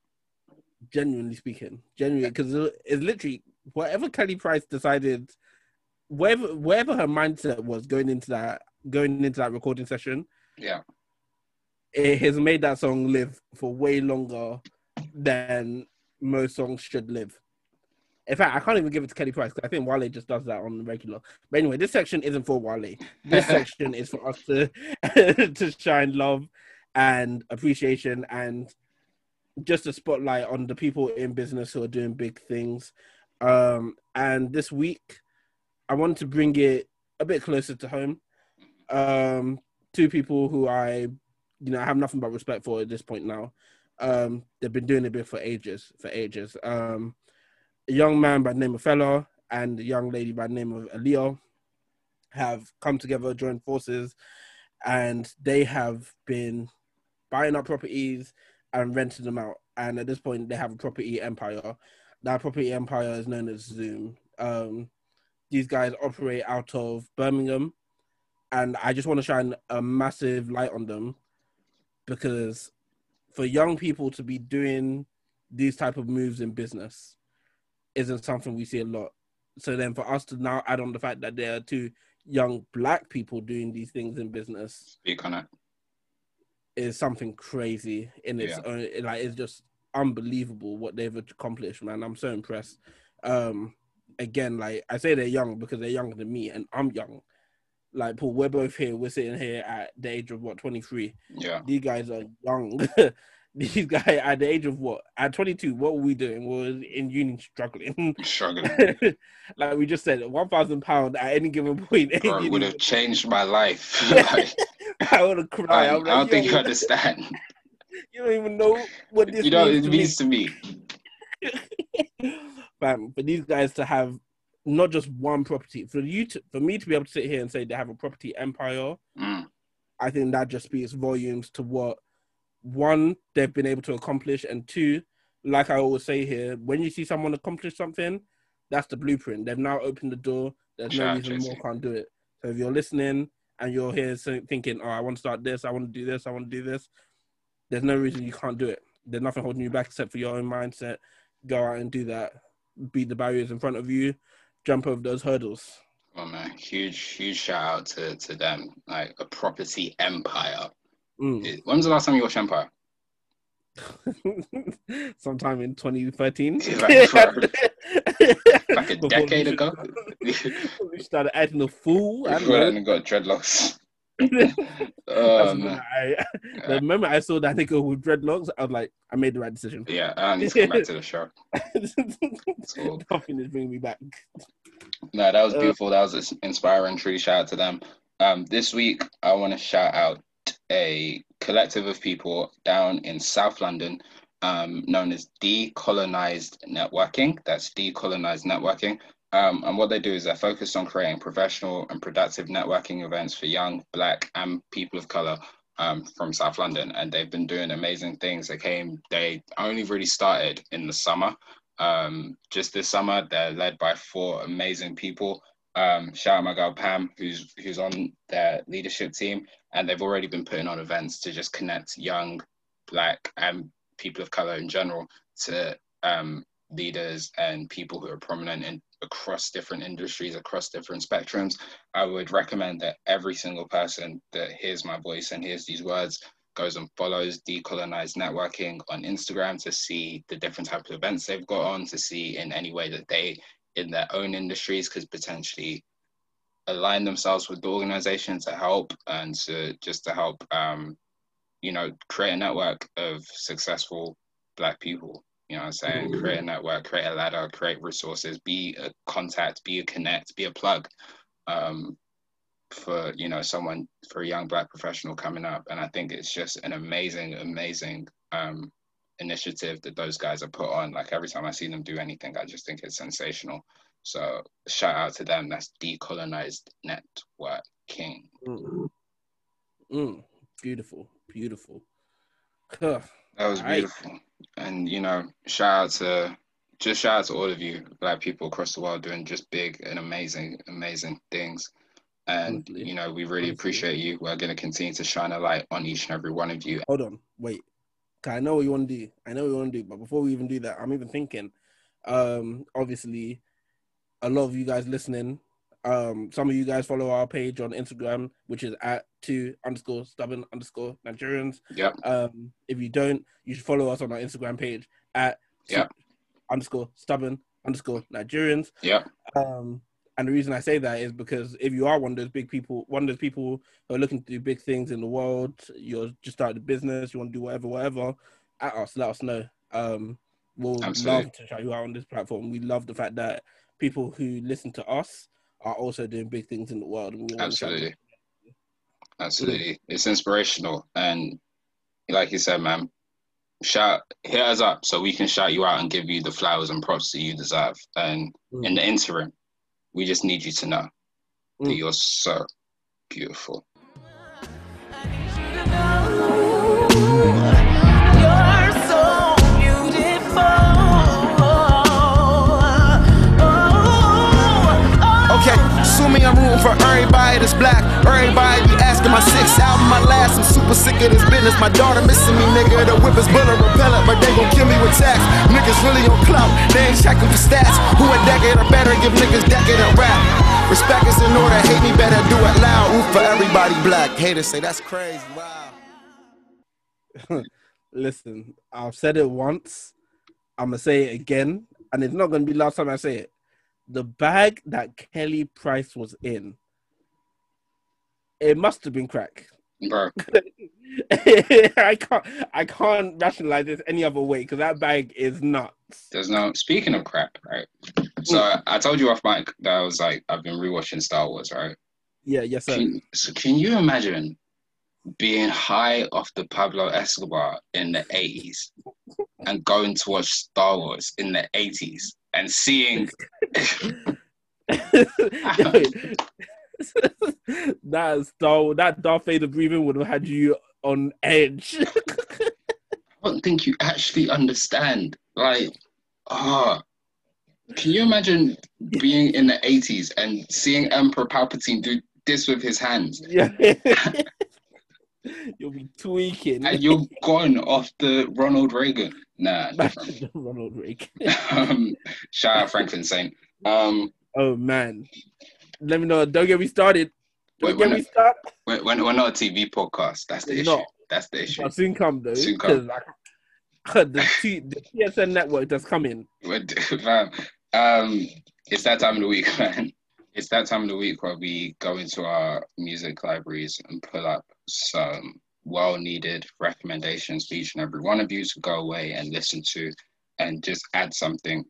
B: Genuinely speaking, genuinely, because it's literally whatever Kelly Price decided, wherever wherever her mindset was going into that going into that recording session,
C: Yeah.
B: it has made that song live for way longer than most songs should live. In fact, I can't even give it to Kelly Price because I think Wale just does that on the regular. But anyway, this section isn't for Wale. This section is for us to to shine love and appreciation and just a spotlight on the people in business who are doing big things. Um, and this week, I wanted to bring it a bit closer to home. Um, two people who I you know, I have nothing but respect for at this point now. Um, they've been doing it for ages, for ages. Um, a young man by the name of Fella and a young lady by the name of Alio have come together, joined forces, and they have been buying up properties and renting them out. And at this point, they have a property empire. That property empire is known as Zoom. Um, these guys operate out of Birmingham, and I just want to shine a massive light on them because for young people to be doing these type of moves in business isn't something we see a lot. So then for us to now add on the fact that there are two young black people doing these things in business
C: Speak on it.
B: is something crazy in its
C: Yeah.
B: own like it's just unbelievable what they've accomplished, man. I'm so impressed. Um again, like I say they're young because they're younger than me and I'm young. Like Paul, we're both here, we're sitting here at the age of what, 23
C: Yeah.
B: these guys are young. these guys at the age of what? At 22, what were we doing? We were in uni struggling.
C: Struggling.
B: like we just said, one thousand pound at any given point. in
C: Bro, it would have changed my life. like,
B: I would have cried.
C: I, I
B: I'm
C: don't think you understand.
B: you don't even know what this
C: you know,
B: means
C: it
B: to
C: means to me.
B: me. Fam, for these guys to have not just one property, for you to, for me to be able to sit here and say they have a property empire,
C: Mm,
B: I think that just speaks volumes to what one they've been able to accomplish, and two, like I always say here, when you see someone accomplish something, that's the blueprint. They've now opened the door. There's
C: Shout
B: no reason more can't do it. So if you're listening and you're here thinking, "Oh, I want to start this. I want to do this. I want to do this," there's no reason you can't do it. There's nothing holding you back except for your own mindset. Go out and do that. Beat the barriers in front of you. Jump over those hurdles.
C: oh man, huge, huge shout out to, to them. Like a property empire.
B: Mm.
C: When was the last time you watched Empire?
B: sometime in 2013.
C: Like, like a decade ago?
B: we started acting a fool. I don't
C: Before
B: know.
C: then, got dreadlocks. Oh,
B: That's when
C: man.
B: I, the moment I saw that nigga with dreadlocks, I was like, I made the right decision.
C: Yeah, I need to come back to the show. cool.
B: Nothing is bringing me back.
C: No, that was
B: Uh,
C: beautiful. That was ins- inspiring. Truly, shout out to them. Um, this week, I want to shout out a collective of people down in South London, um, known as Decolonized Networking. That's Decolonized Networking. Um, and what they do is they're focused on creating professional and productive networking events for young, black, and people of color um, from South London. And they've been doing amazing things. They came, they only really started in the summer. Um, just this summer, they're led by four amazing people. Um, shout out my girl Pam, who's who's on their leadership team, and they've already been putting on events to just connect young, black, and people of color in general to um, leaders and people who are prominent in across different industries, across different spectrums. I would recommend that every single person that hears my voice and hears these words goes and follows Decolonized Networking on Instagram to see the different types of events they've got on, to see in any way that they, in their own industries, could potentially align themselves with the organization to help and to just to help, um, you know, create a network of successful Black people. You know what I'm saying? Create a network, create a ladder, create resources, be a contact, be a connect, be a plug. Um, for you know someone for a young black professional coming up and i think it's just an amazing amazing um initiative that those guys are put on like every time i see them do anything i just think it's sensational so shout out to them that's decolonized networking
B: Mm. Mm. Beautiful, beautiful. Huh.
C: that was
B: Right.
C: And you know shout out to just shout out to all of you black people across the world doing just big and amazing amazing things and
B: Honestly.
C: you know we really appreciate you we're going to continue to shine a light on each and every one of you
B: Hold on, wait. I know what you want to do. I know what you want to do, but before we even do that, I'm even thinking. Um, obviously, a lot of you guys listening. Um, some of you guys follow our page on Instagram, which is at two underscore stubborn underscore Nigerians.
C: yep
B: Um, if you don't, you should follow us on our Instagram page at
C: Yep.
B: underscore stubborn underscore Nigerians.
C: yep
B: Um, and the reason I say that is because if you are one of those big people, one of those people who are looking to do big things in the world, you're just started a business, you want to do whatever, whatever, at us, let us know. Um, we'll
C: Absolutely.
B: love to shout you out on this platform. We love the fact that people who listen to us are also doing big things in the world. And we
C: Absolutely. Absolutely. It's inspirational. And like you said, man, shout hit us up so we can shout you out and give you the flowers and props that you deserve. And
B: Mm.
C: in the interim, we just need you to know that
B: Mm.
C: you're so beautiful.
H: For everybody that's black. Everybody be asking my sixth album, my last. I'm super sick of this business. My daughter missing me, nigga. The whip is bullet repellent, but they gon' kill me with tax. Niggas really on clout, they ain't checking for stats. Who a decade or better, give niggas decade of rap. Respect is in order, hate me better, do it loud. Root for everybody black. Haters say that's crazy. Wow.
B: Listen, I've said it once. I'm gonna say it again, and it's not gonna be last time I say it. The bag that Kelly Price was in, it must have been crack.
C: Bro,
B: I can't, I can't rationalize this any other way because that bag is nuts.
C: there's no speaking of crap, right? Mm. So I, I told you off mic that I was like I've been rewatching Star Wars, right?
B: Yeah, yes, sir.
C: Can, so can you imagine being high off the Pablo Escobar in the 80s and going to watch Star Wars in the 80s and seeing
B: that Star, that Darth Vader breathing would have had you on edge.
C: I don't think you actually understand. Like, ah, can you imagine being in the 80s and seeing Emperor Palpatine do this with his hands?
B: yeah. You'll be tweaking.
C: And you're gone off the Ronald Reagan. Nah.
B: Ronald Reagan.
C: um, shout out Franklin Saint. Um,
B: Oh man. Let me know. Don't get me started. Don't
C: Wait,
B: get
C: when
B: me started.
C: we're, we're not a TV podcast. That's the
B: We're
C: issue.
B: not.
C: That's the issue.
B: I'll soon come though.
C: Soon come.
B: the, T, the TSN network that's coming.
C: Um, it's that time of the week, man. It's that time of the week where we go into our music libraries and pull up some well needed recommendations for each and every one of you to go away and listen to and just add something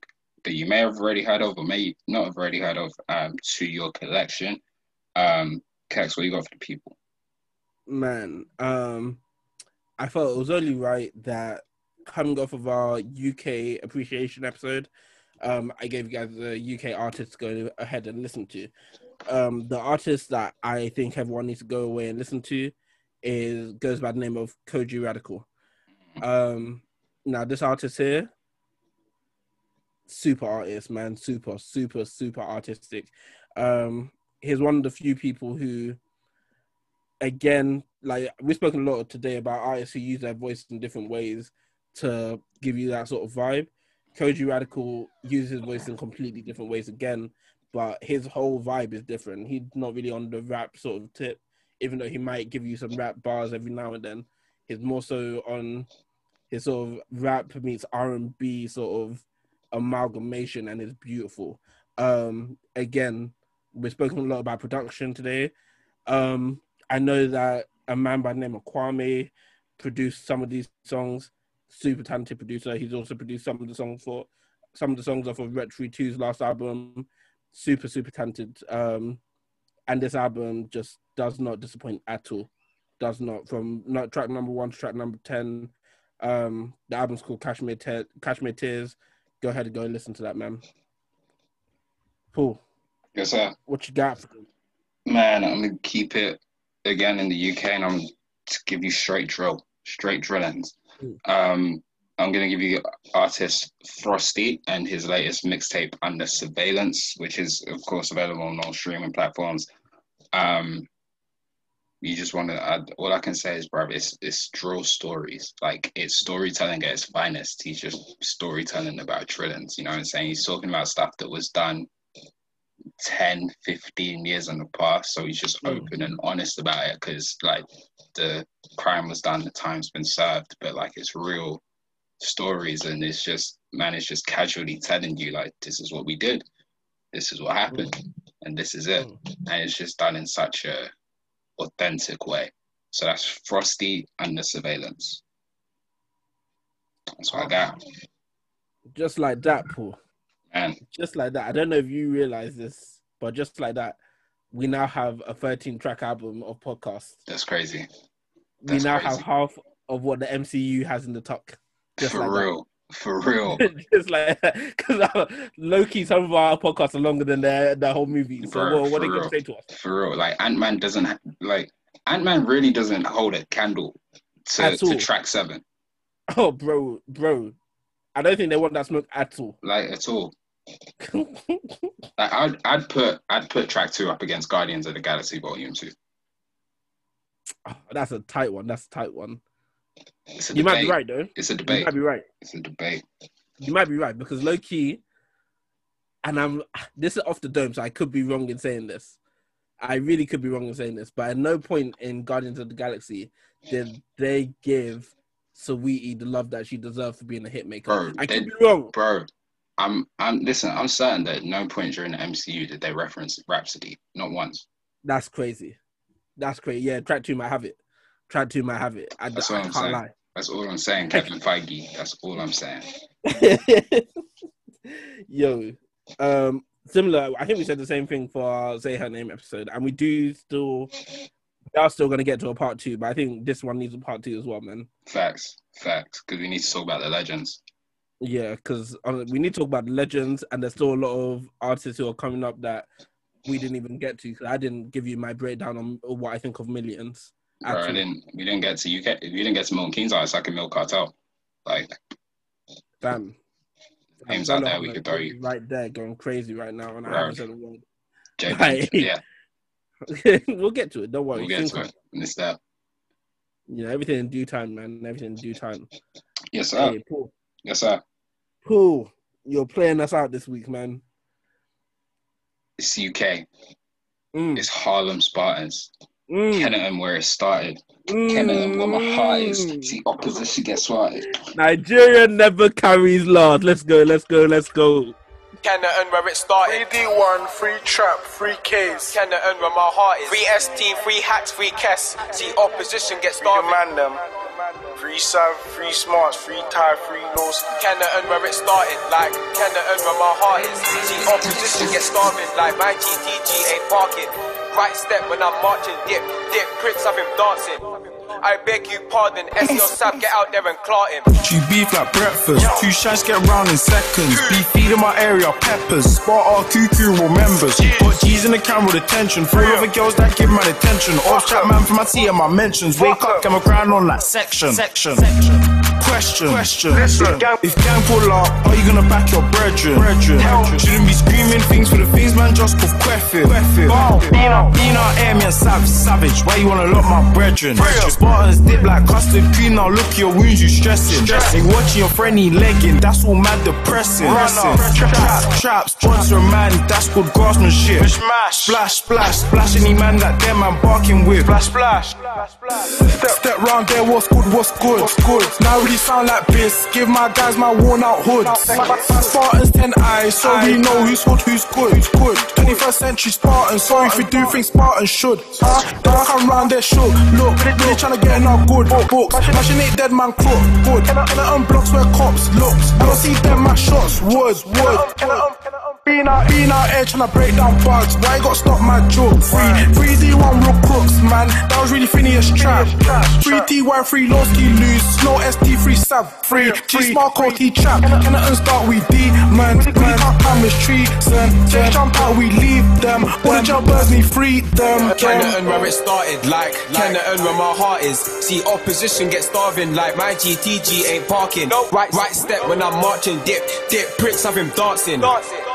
C: that you may have already heard of or may not have already heard of um, to your collection. Um, Kex, what you got for the people?
B: man, um, I felt it was only right that coming off of our UK appreciation episode, um, I gave you guys the UK artists to go ahead and listen to. Um, the artists that I think everyone needs to go away and listen to is goes by the name of Kojey Radical. Um, now this artist here, super artist, man, super, super, super artistic. Um, he's one of the few people who again, like we've spoken a lot today about artists who use their voice in different ways to give you that sort of vibe. Kojey Radical uses his voice in completely different ways again, but his whole vibe is different. He's not really on the rap sort of tip, even though he might give you some rap bars every now and then. He's more so on his sort of rap meets R and B sort of amalgamation, and it's beautiful. Um, again, we've spoken a lot about production today. Um, I know that a man by the name of Kwame produced some of these songs. Super talented producer. He's also produced some of the songs for some of the songs off of Ret 2's last album. Super, super talented. Um, and this album just does not disappoint at all. Does not from not track number one to track number ten. Um, the album's called Cashmere, Te- Cashmere Tears. Go ahead and go and listen to that, man. Paul,
C: Yes, sir.
B: what you got?
C: Man, I'm gonna keep it again in the UK, and I'm to give you straight drill, straight drillings.
B: Mm.
C: Um, I'm gonna give you artist Frosty and his latest mixtape Under Surveillance, which is of course available on all streaming platforms. Um, you just want to add. All I can say is, bro, it's it's drill stories. Like it's storytelling at its finest. He's just storytelling about drillings. You know what I'm saying? He's talking about stuff that was done 10 15 years in the past so he's just
B: Mm.
C: open and honest about it because like the crime was done the time's been served but like it's real stories and it's just man it's just casually telling you like this is what we did this is what happened and this is it and it's just done in such a authentic way so that's frosty under surveillance that's what i got
B: Just like that, Paul.
C: man
B: just like that. I don't know if you realize this, but just like that, we now have a 13 track album of podcasts.
C: that's crazy
B: We now
C: crazy.
B: have half of what the MCU has in the tuck. Just
C: for
B: like that.
C: For real
B: just like because low key, some of our podcasts are longer than the the whole movie. So
C: For-
B: what, what are they gonna say to us?
C: for real. Like Ant Man doesn't ha- like Ant Man really doesn't hold a candle to, to track seven,
B: Oh, bro, bro, I don't think they want that smoke at all.
C: like at all. Like I'd I'd put I'd put track two up against Guardians of the Galaxy Volume Two.
B: Oh, that's a tight one. That's a tight one.
C: It's a
B: You might be right though.
C: It's a debate.
B: You might be right.
C: It's a debate.
B: You might be right because low key, and I'm this is off the dome, so I could be wrong in saying this. I really could be wrong in saying this, but at no point in Guardians of the Galaxy did they give Saweetie the love that she deserved for being a hitmaker.
C: Bro,
B: I
C: they-
B: could be wrong.
C: Bro, I'm I'm listen, I'm certain that at no point during the MCU did they reference Rhapsody. Not once.
B: That's crazy. That's crazy. Yeah, track two might have it. Track two might have it. I,
C: That's
B: I
C: I'm
B: can't
C: saying.
B: lie.
C: That's all I'm saying, Kevin Feige. That's all I'm saying.
B: Yo, um, similar. I think we said the same thing for our Say Her Name episode, and we do still. We are still gonna get to a part two, but I think this one needs a part two as well, man.
C: Facts. Facts. Because we need to talk about the legends.
B: Yeah, because we need to talk about the legends, and there's still a lot of artists who are coming up that we didn't even get to. Because I didn't give you my breakdown on what I think of M1llionz.
C: Bro, I didn't we didn't get to UK we didn't get to Milton Keynes like a Milk Cartel. Like
B: damn.
C: Names out there we could throw you.
B: right there, going crazy right now, and I
C: Bro.
B: haven't said.
C: J
B: Right.
C: yeah,
B: we'll get to it. Don't worry.
C: we'll get
B: Think
C: to it. That.
B: You know, everything in due time, man. Everything in due time.
C: Yes, sir.
B: Hey, Paul.
C: Yes, sir.
B: Paul, you're playing us out this week, man.
C: It's UK.
B: Mm,
C: It's Harlem Spartans.
B: Mm,
C: Kennington where it started.
B: mm,
C: Kennington where my heart is. See opposition get swatted.
B: Nigeria never carries last. Let's go, let's go, let's go.
I: Kennington where it started.
E: 3D1, free trap, free case.
I: Kennington where my heart is. Free ST, free hats, free Kess. See opposition get
E: Free the
I: starving.
E: man them. Free Sav, free Smarts, free Tie, free Loski.
I: Kennington where it started. Like Kennington where my heart is. See opposition get starving. Like my GTG ain't parking. Right step when I'm marching. Dip, dip, Prince of him dancing. I beg you pardon, S your sap, get out there and clot him.
J: Chew beef like breakfast. Two shots get round in seconds. Beef feed in my area, peppers. Spot our cuckoo members. Put G's in the camera with attention. Three other girls that give man attention. Off chat man from my tea and my mentions. Wake up, get my crown on that section. Section. Question. Question. If gang pull up, are you gonna back your brethren? Brethren. Shouldn't be screaming things for the things, man. Just cause queff it. Being out, being out, air me and savage, savage. Why you wanna lock my brethren? Spartans dip like custard cream. Now look at your wounds, you stressing. Ain't watching your friendly legging. That's all mad depressing. Trap, trap, sponsor a man. That's good craftsmanship. Splash, splash, splash any man that them man barking with. Splash, splash. Step, step round there, what's good, what's good, what's good. Now really sound like this. Give my guys my worn out hood. Spartans, ten eyes, so we know who's good, who's good, who's good. 21st century Spartans, so if we do things Spartans should. Huh? Don't come round there, shook. Look, really trying to get in our good books. Mashing ain't dead man crook, good. Can I, unblocks where cops look? I don't see them my shots, wood, wood. Being out, being out here eh, trying to break down bugs. Why you gotta stop my joke? Free, free D1 real crooks, man. That was really Phineas trap. Free TY, free Loski lose. Slow ST, free Sav, free. G smart T trap. Can I unstart we D, man? We can't promise treason. Just jump out, we leave them. All the jumpers need freedom.
I: Kennington where it started, like Kennington where my heart is. See opposition get starving, like my GTG ain't parking. Right, right step when I'm marching, dip, dip, Prince have him dancing.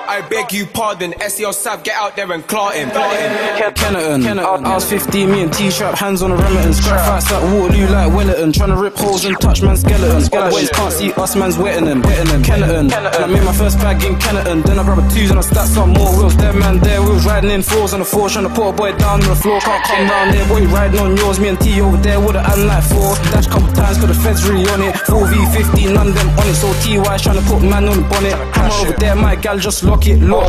I: I beg you pardon, SEO Sav, get out there and clot him. Clot him.
K: Kennington. I was 15, me and T-Trap, hands on the remittance. Scrap fights like Waterloo, like Wellington. Trying to rip holes and touch man's skeletons. Boys can't see us, man's wetting them. Wetting them. Kennington. And I made my first bag in Kennington. Then I grab a twos and I stack some more wheels. Dead man there, wheels riding in fours on the floor. Trying to put a boy down on the floor. Can't come down there, boy riding on yours. Me and T over there with a hand like four. Dash couple times, cause the feds really on it. 4v15, none of them on it. So TY trying to put man on the bonnet. Hammer over there, my gal just lock it, lock.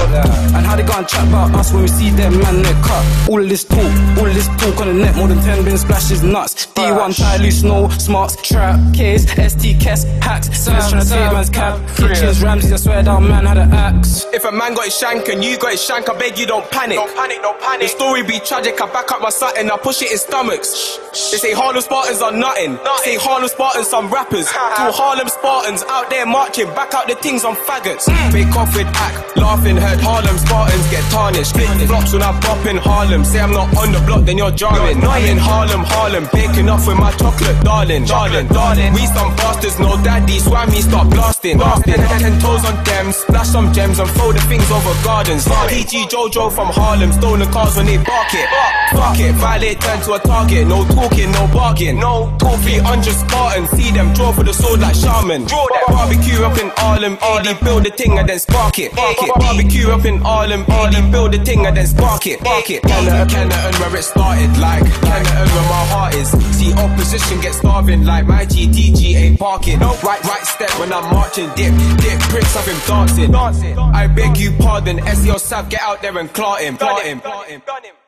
K: And how they gonna chat about us when we see them man neck cut. All this talk, all this talk on the net, more than 10 bin splashes nuts. D1 tie loose, no smarts, trap, case, ST, Kess, hacks. Sirs trying to take man's cap. Kitchens, Ramsey, I swear down man had an axe.
I: If a man got his shank and you got his shank, I beg you don't panic. Don't panic, don't panic. The story be tragic, I back up my satin, I push it in stomachs. They say Harlem Spartans are nothing. They say Harlem Spartans some rappers. Two Harlem Spartans out there marching, back out the things on faggots. Mm. Fake off with act, laughing, heard Harlem Spartans get tarnished. Split flops when I bop in Harlem. Say I'm not on the block, then you're jarring. I'm in Harlem, Harlem, baking off with my chocolate, darling, darling, darling. We some bastards, no daddy, me start blasting. blasting. Ten toes on them, splash some gems and throw the things over gardens. PG Jojo from Harlem, stolen cars when they bark it. Fuck it, violate turn to a target. No talking, no bargain. No two feet under Spartans. See them draw for the sword like shaman. Draw that barbecue up in Harlem. AD build the thing and then spark it. Spark it. Barbecue up in Harlem. AD build the thing and then spark it. Spark it. Kennington, Kennington, where it started. Like Kennington, where my heart is. See opposition get starving. Like my GTG ain't parking. Right, right step when I'm marching. Dip, dip, of him dancing. I beg you pardon. SEO Sav, get out there and clot him. Clot him. Clot him.